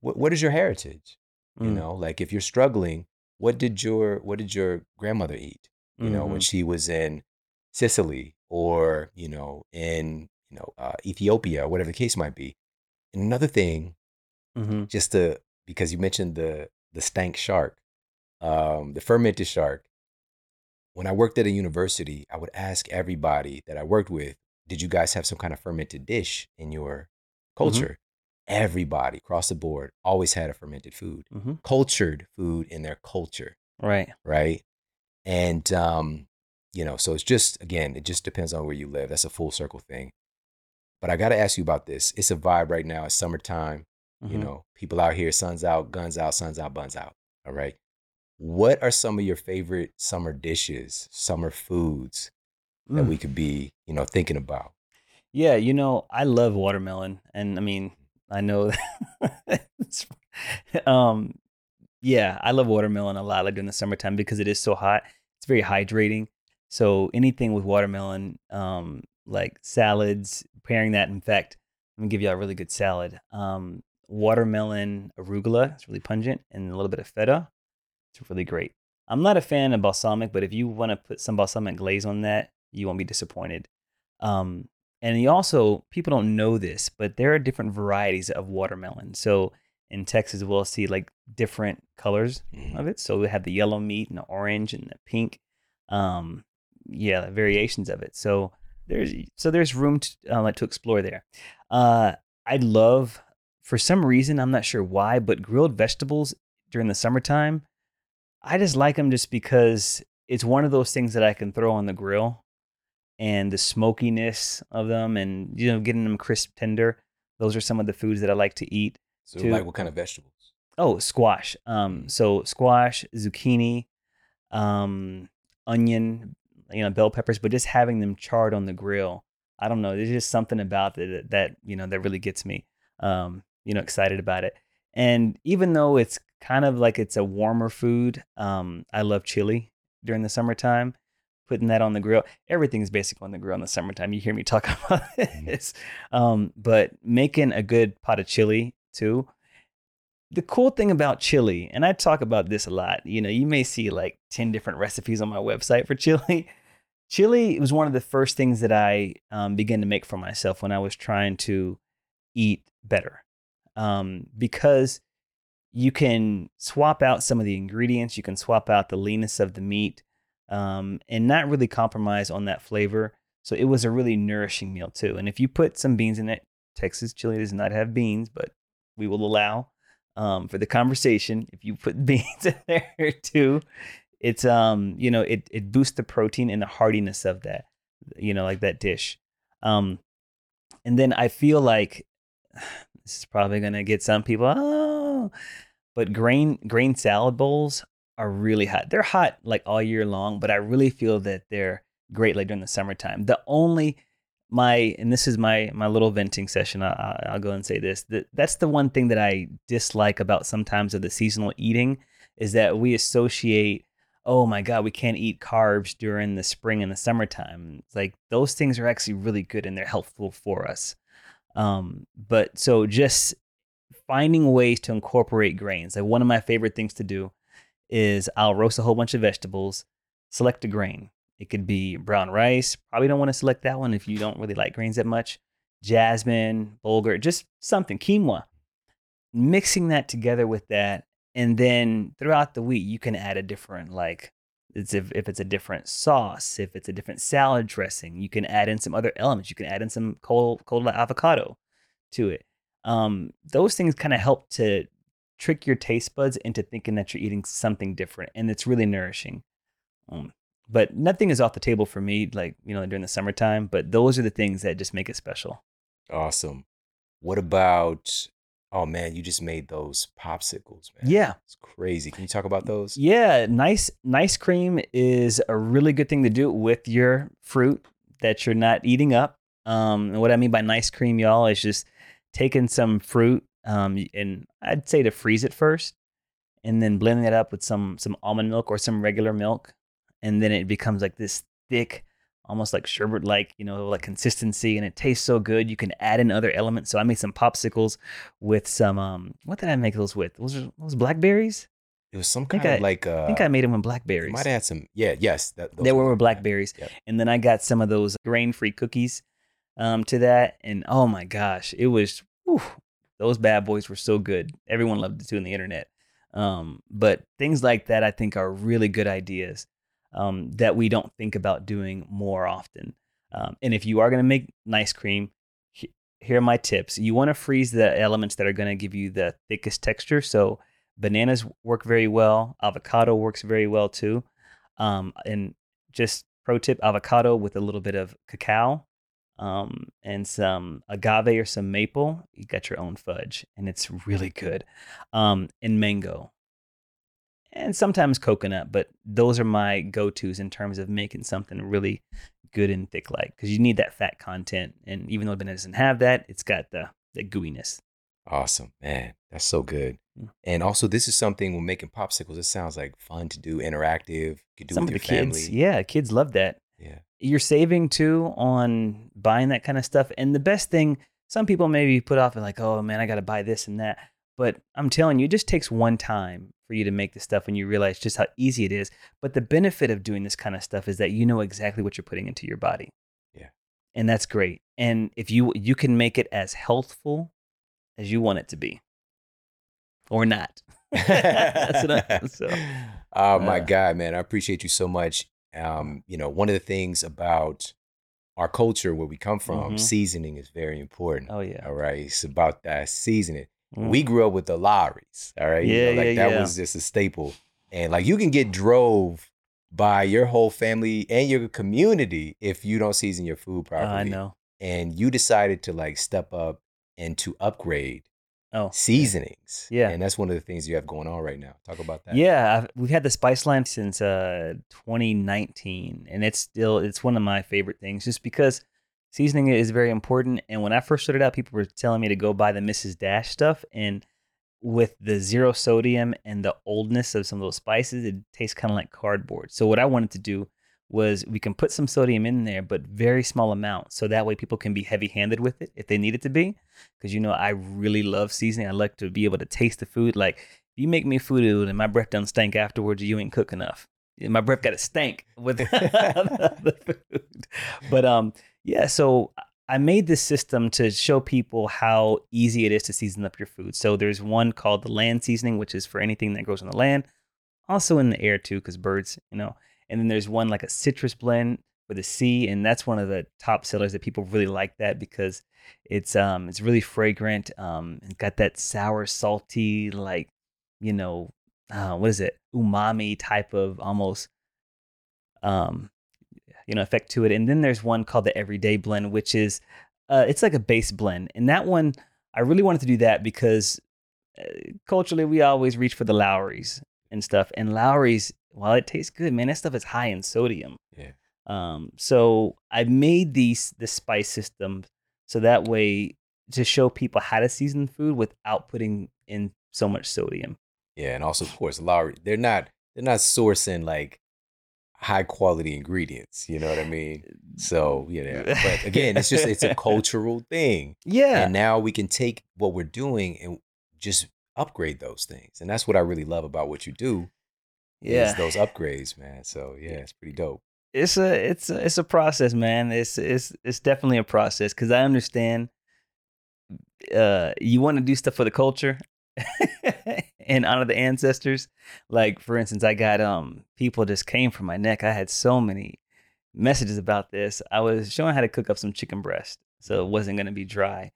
what what is your heritage? You Mm. know, like if you're struggling, what did your what did your grandmother eat? You know, when Mhm. she was in Sicily or you know in you know uh, Ethiopia, whatever the case might be. And another thing Mhm. just to because you mentioned the the stank shark, um, the fermented shark. When I worked at a university, I would ask everybody that I worked with, "Did you guys have some kind of fermented dish in your culture?" Everybody across the board always had a fermented food, Mhm. cultured food in their culture, Right. right? And um, you know, so it's just again, it just depends on where you live. That's a full circle thing. But I got to ask you about this. It's a vibe right now. It's summertime. You Mhm. know, people out here, suns out, guns out, suns out, buns out. All right. What are some of your favorite summer dishes, summer foods that Mm. we could be, you know, thinking about? Yeah, you know, I love watermelon, and I mean, I know, um, yeah, I love watermelon a lot, like during the summertime because it is so hot. It's very hydrating. So anything with watermelon, um, like salads, pairing that. In fact, I'm gonna give you a really good salad. Um, watermelon arugula, it's really pungent, and a little bit of feta. It's really great. I'm not a fan of balsamic, but if you want to put some balsamic glaze on that, you won't be disappointed. Um, and you also, people don't know this, but there are different varieties of watermelon. So in Texas, we'll see like different colors Mhm. of it. So we have the yellow meat and the orange and the pink. Um, yeah, variations of it. So there's so there's room to uh, like to explore there. Uh, I love for some reason I'm not sure why, but grilled vegetables during the summertime, I just like them just because it's one of those things that I can throw on the grill and the smokiness of them and you know getting them crisp tender. Those are some of the foods that I like to eat. So, To- like, what kind of vegetables? Oh, squash. Um, so squash, zucchini, um, onion, you know, bell peppers, but just having them charred on the grill. I don't know. There's just something about it that, that you know that really gets me, um, you know, excited about it. And even though it's kind of like it's a warmer food, um, I love chili during the summertime. Putting that on the grill, everything's basically on the grill in the summertime. You hear me talk about this, um, but making a good pot of chili too the cool thing about chili, and I talk about this a lot, you know, you may see like 10 different recipes on my website for chili. Chili was one of the first things that I um, began to make for myself when I was trying to eat better. Um, because you can swap out some of the ingredients, you can swap out the leanness of the meat, um, and not really compromise on that flavor. So it was a really nourishing meal too. And if you put some beans in it, Texas chili does not have beans, but we will allow um, for the conversation. If you put beans in there too, it's um, you know, it it boosts the protein and the hardiness of that, you know, like that dish. Um, and then I feel like this is probably gonna get some people, oh, but grain grain salad bowls are really hot. They're hot like all year long, but I really feel that they're great like during the summertime. The only my and this is my my little venting session. I, I, I'll go and say this. That that's the one thing that I dislike about sometimes of the seasonal eating is that we associate. Oh my God, we can't eat carbs during the spring and the summertime. It's like those things are actually really good and they're helpful for us. Um, but so just finding ways to incorporate grains. Like one of my favorite things to do is I'll roast a whole bunch of vegetables, select a grain. It could be brown rice. Probably don't want to select that one if you don't really like grains that much. Jasmine, bulgur, just something, quinoa. Mixing that together with that. And then throughout the week, you can add a different, like, it's if, if it's a different sauce, if it's a different salad dressing, you can add in some other elements. You can add in some cold, cold avocado to it. Um, those things kind of help to trick your taste buds into thinking that you're eating something different, and it's really nourishing. Um, but nothing is off the table for me, like you know, during the summertime. But those are the things that just make it special. Awesome. What about? Oh man, you just made those popsicles, man. Yeah, it's crazy. Can you talk about those? yeah. Nice, nice cream is a really good thing to do with your fruit that you're not eating up. Um, and what I mean by nice cream, y'all, is just taking some fruit, um, and I'd say to freeze it first, and then blending it up with some some almond milk or some regular milk, and then it becomes like this thick, almost like sherbet like, you know, like consistency, and it tastes so good. You can add in other elements. So I made some popsicles with some um, what did I make those with? Those are those blackberries. It was some kind of I- like. Uh, I think I made them with blackberries. Might add some. Yeah. Yes. That, those They were with blackberries. Yep. And then I got some of those grain free cookies um, to that. And oh my gosh, it was, whew, those bad boys were so good. Everyone loved it too on the internet. Um, but things like that, I think, are really good ideas um, that we don't think about doing more often. Um, and if you are going to make nice cream, he- here are my tips. You want to freeze the elements that are going to give you the thickest texture. So bananas work very well. Avocado works very well too. Um, and just pro tip: avocado with a little bit of cacao um, and some agave or some maple, you got your own fudge, and it's really good. Um, and mango, and sometimes coconut, but those are my go tos in terms of making something really good and thick like because you need that fat content. And even though the banana doesn't have that, it's got the the gooiness. Awesome, man. That's so good. Yeah. And also, this is something when making popsicles, it sounds like fun to do, interactive. You could do Some of with the your kids, yeah, kids love that. Yeah. You're saving too on buying that kind of stuff. And the best thing, some people maybe put off and like, oh man, I got to buy this and that. But I'm telling you, it just takes one time for you to make this stuff and you realize just how easy it is. But the benefit of doing this kind of stuff is that you know exactly what you're putting into your body. Yeah. And that's great. And if you you can make it as healthful as you want it to be. Or not. That's what I, so oh my uh, God, man. I appreciate you so much. Um, you know, one of the things about our culture where we come from, Mhm. seasoning is very important. oh yeah. All right. It's about that seasoning. Mm. We grew up with the Lawry's. All right. You Yeah, know, like yeah, that yeah. was just a staple. And like you can get drove by your whole family and your community if you don't season your food properly. I know. And you decided to like step up and to upgrade Oh. seasonings. Yeah. And that's one of the things you have going on right now. Talk about that. Yeah, I've, we've had the Spice line since uh, 2019, and it's still it's one of my favorite things, just because seasoning is very important. And when I first started out, people were telling me to go buy the Mrs. Dash stuff, and with the zero sodium and the oldness of some of those spices, it tastes kind of like cardboard. So what I wanted to do was we can put some sodium in there, but very small amounts, so that way people can be heavy-handed with it if they need it to be. Because you know, I really love seasoning. I like to be able to taste the food. Like if you make me food and my breath doesn't stink afterwards, you ain't cook enough. My breath got to stink with the food. But um, yeah. So I made this system to show people how easy it is to season up your food. So there's one called the land seasoning, which is for anything that grows on the land, also in the air too, because birds, you know. And then there's one like a citrus blend with a C, and that's one of the top sellers that people really like that because it's um it's really fragrant. Um, it's got that sour, salty, like you know, uh, what is it, umami type of almost um you know effect to it. And then there's one called the Everyday Blend, which is uh, it's like a base blend, and that one I really wanted to do that because uh, culturally we always reach for the Lawry's and stuff, and Lawry's while it tastes good, man, that stuff is high in sodium. Yeah. Um, so I made these the spice system so that way to show people how to season food without putting in so much sodium. Yeah, and also of course, Lawry, they're not they're not sourcing like high quality ingredients. You know what I mean? So you know, but again, it's just it's a cultural thing, Yeah. and now we can take what we're doing and just upgrade those things, and that's what I really love about what you do. yeah. is those upgrades, man. So yeah, it's pretty dope. it's a it's a, it's a process, man. It's it's it's definitely a process because I understand. Uh, you want to do stuff for the culture and honor the ancestors. Like for instance, I got um people just came from my neck. I had so many messages about this. I was showing how to cook up some chicken breast, so it wasn't going to be dry.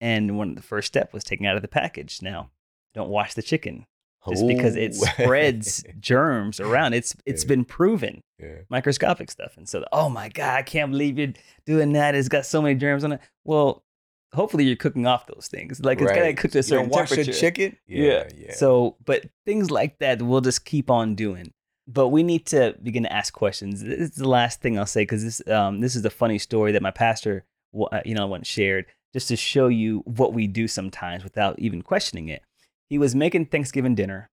And one of the first step was taking out of the package. Now, don't wash the chicken just because it spreads germs around. It's it's Yeah. been proven yeah. microscopic stuff. And so, oh my God, I can't believe you're doing that. It's got so many germs on it. Well, hopefully you're cooking off those things. Like it's got to cook to a certain don't wash your temperature. chicken. Yeah, yeah. So, but things like that we'll just keep on doing. But we need to begin to ask questions. This is the last thing I'll say because this um this is a funny story that my pastor uh, you know once shared just to show you what we do sometimes without even questioning it. He was making Thanksgiving dinner,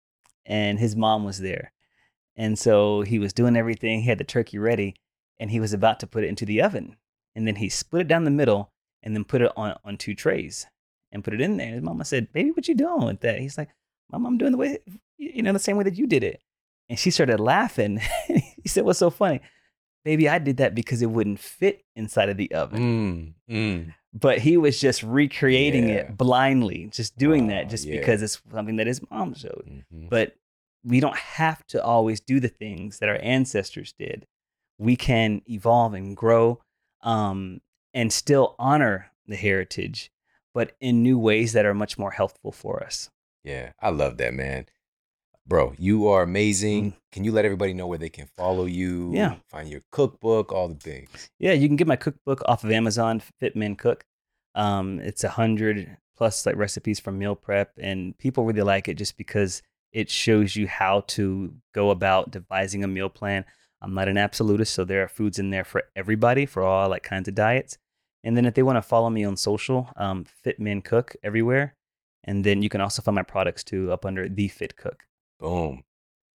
and his mom was there, and so he was doing everything. He had the turkey ready, and he was about to put it into the oven, and then he split it down the middle and then put it on on two trays and put it in there. And his mama said, "Baby, what you doing with that?" He's like, "Mom, I'm doing the way you know the same way that you did it." And she started laughing. he said, "What's so funny?" Baby, I did that because it wouldn't fit inside of the oven. Mm, mm. But he was just recreating Yeah. it blindly, just doing that just yeah. because it's something that his mom showed. mhm. But we don't have to always do the things that our ancestors did. We can evolve and grow um, and still honor the heritage, but in new ways that are much more healthful for us. Yeah, I love that, man. bro, you are amazing. Mm. Can you let everybody know where they can follow you? Yeah. Find your cookbook, all the things. Yeah, you can get my cookbook off of Amazon, Fit Men Cook. Um, it's a hundred plus like recipes from meal prep, and people really like it just because it shows you how to go about devising a meal plan. I'm not an absolutist, so there are foods in there for everybody, for all like kinds of diets. And then if they want to follow me on social, um, Fit Men Cook everywhere. And then you can also find my products too up under The Fit Cook. Boom.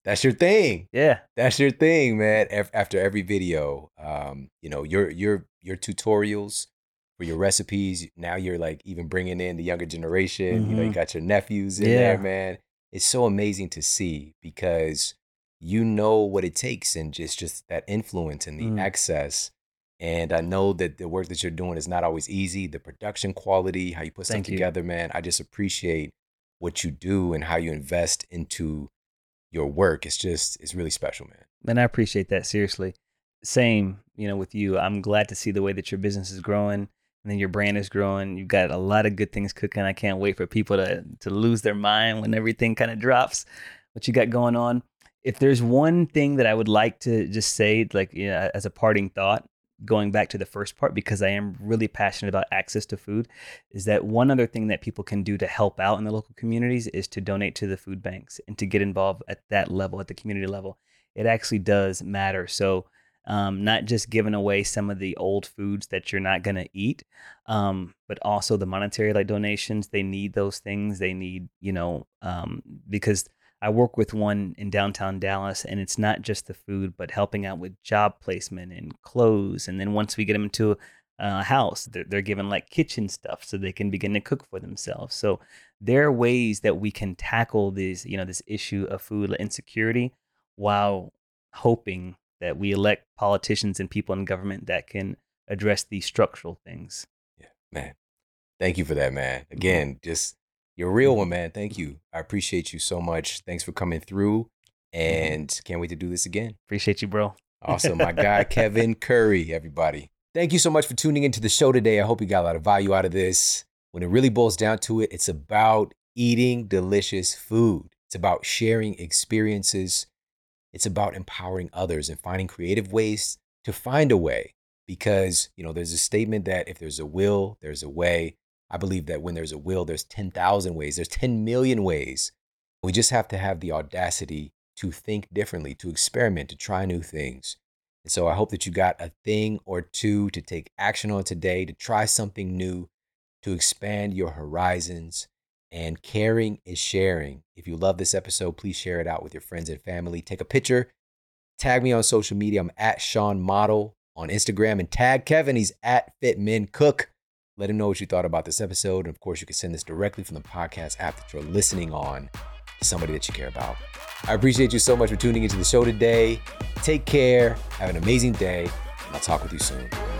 That's your thing. Yeah, That's your thing, man. After every video, um, you know, your your your tutorials for your recipes. Now you're like even bringing in the younger generation. You know, you Mhm. got your nephews in Yeah. there, man. It's so amazing to see because you know what it takes and just just that influence and the Mm. access. And I know that the work that you're doing is not always easy. The production quality, how you put stuff Thank you. together, man. I just appreciate what you do and how you invest into your work. It's just it's really special, man. And I appreciate that seriously. Same, you know, with you. I'm glad to see the way that your business is growing and then your brand is growing. You've got a lot of good things cooking. I can't wait for people to to lose their mind when everything kind of drops. What you got going on? If there's one thing that I would like to just say, like you know, as a parting thought, going back to the first part, because I am really passionate about access to food, is that one other thing that people can do to help out in the local communities is to donate to the food banks and to get involved at that level, at the community level. It actually does matter. So um, not just giving away some of the old foods that you're not going to eat, um, but also the monetary like donations. They need those things. They need, you know, um, because I work with one in downtown Dallas, and it's not just the food, but helping out with job placement and clothes. And then once we get them into a house, they're, they're given like kitchen stuff so they can begin to cook for themselves. So there are ways that we can tackle this, you know, this issue of food insecurity while hoping that we elect politicians and people in government that can address these structural things. Yeah, man. Thank you for that, man. Again, just you're a real one, man. Thank you. I appreciate you so much. Thanks for coming through, Mm-hmm. and can't wait to do this again. Appreciate you, bro. Awesome, my guy Kevin Curry. Everybody, thank you so much for tuning into the show today. I hope you got a lot of value out of this. When it really boils down to it, it's about eating delicious food. It's about sharing experiences. It's about empowering others and finding creative ways to find a way. Because, you know, there's a statement that if there's a will, there's a way. I believe that when there's a will, there's 10,000 ways, there's 10 million ways. We just have to have the audacity to think differently, to experiment, to try new things. And so I hope that you got a thing or two to take action on today, to try something new, to expand your horizons. And caring is sharing. If you love this episode, please share it out with your friends and family. Take a picture, tag me on social media. I'm at Shawn Model on Instagram and tag Kevin. He's at Fit Men Cook. Let him know what you thought about this episode. And of course, you can send this directly from the podcast app that you're listening on to somebody that you care about. I appreciate you so much for tuning into the show today. Take care. Have an amazing day. And I'll talk with you soon.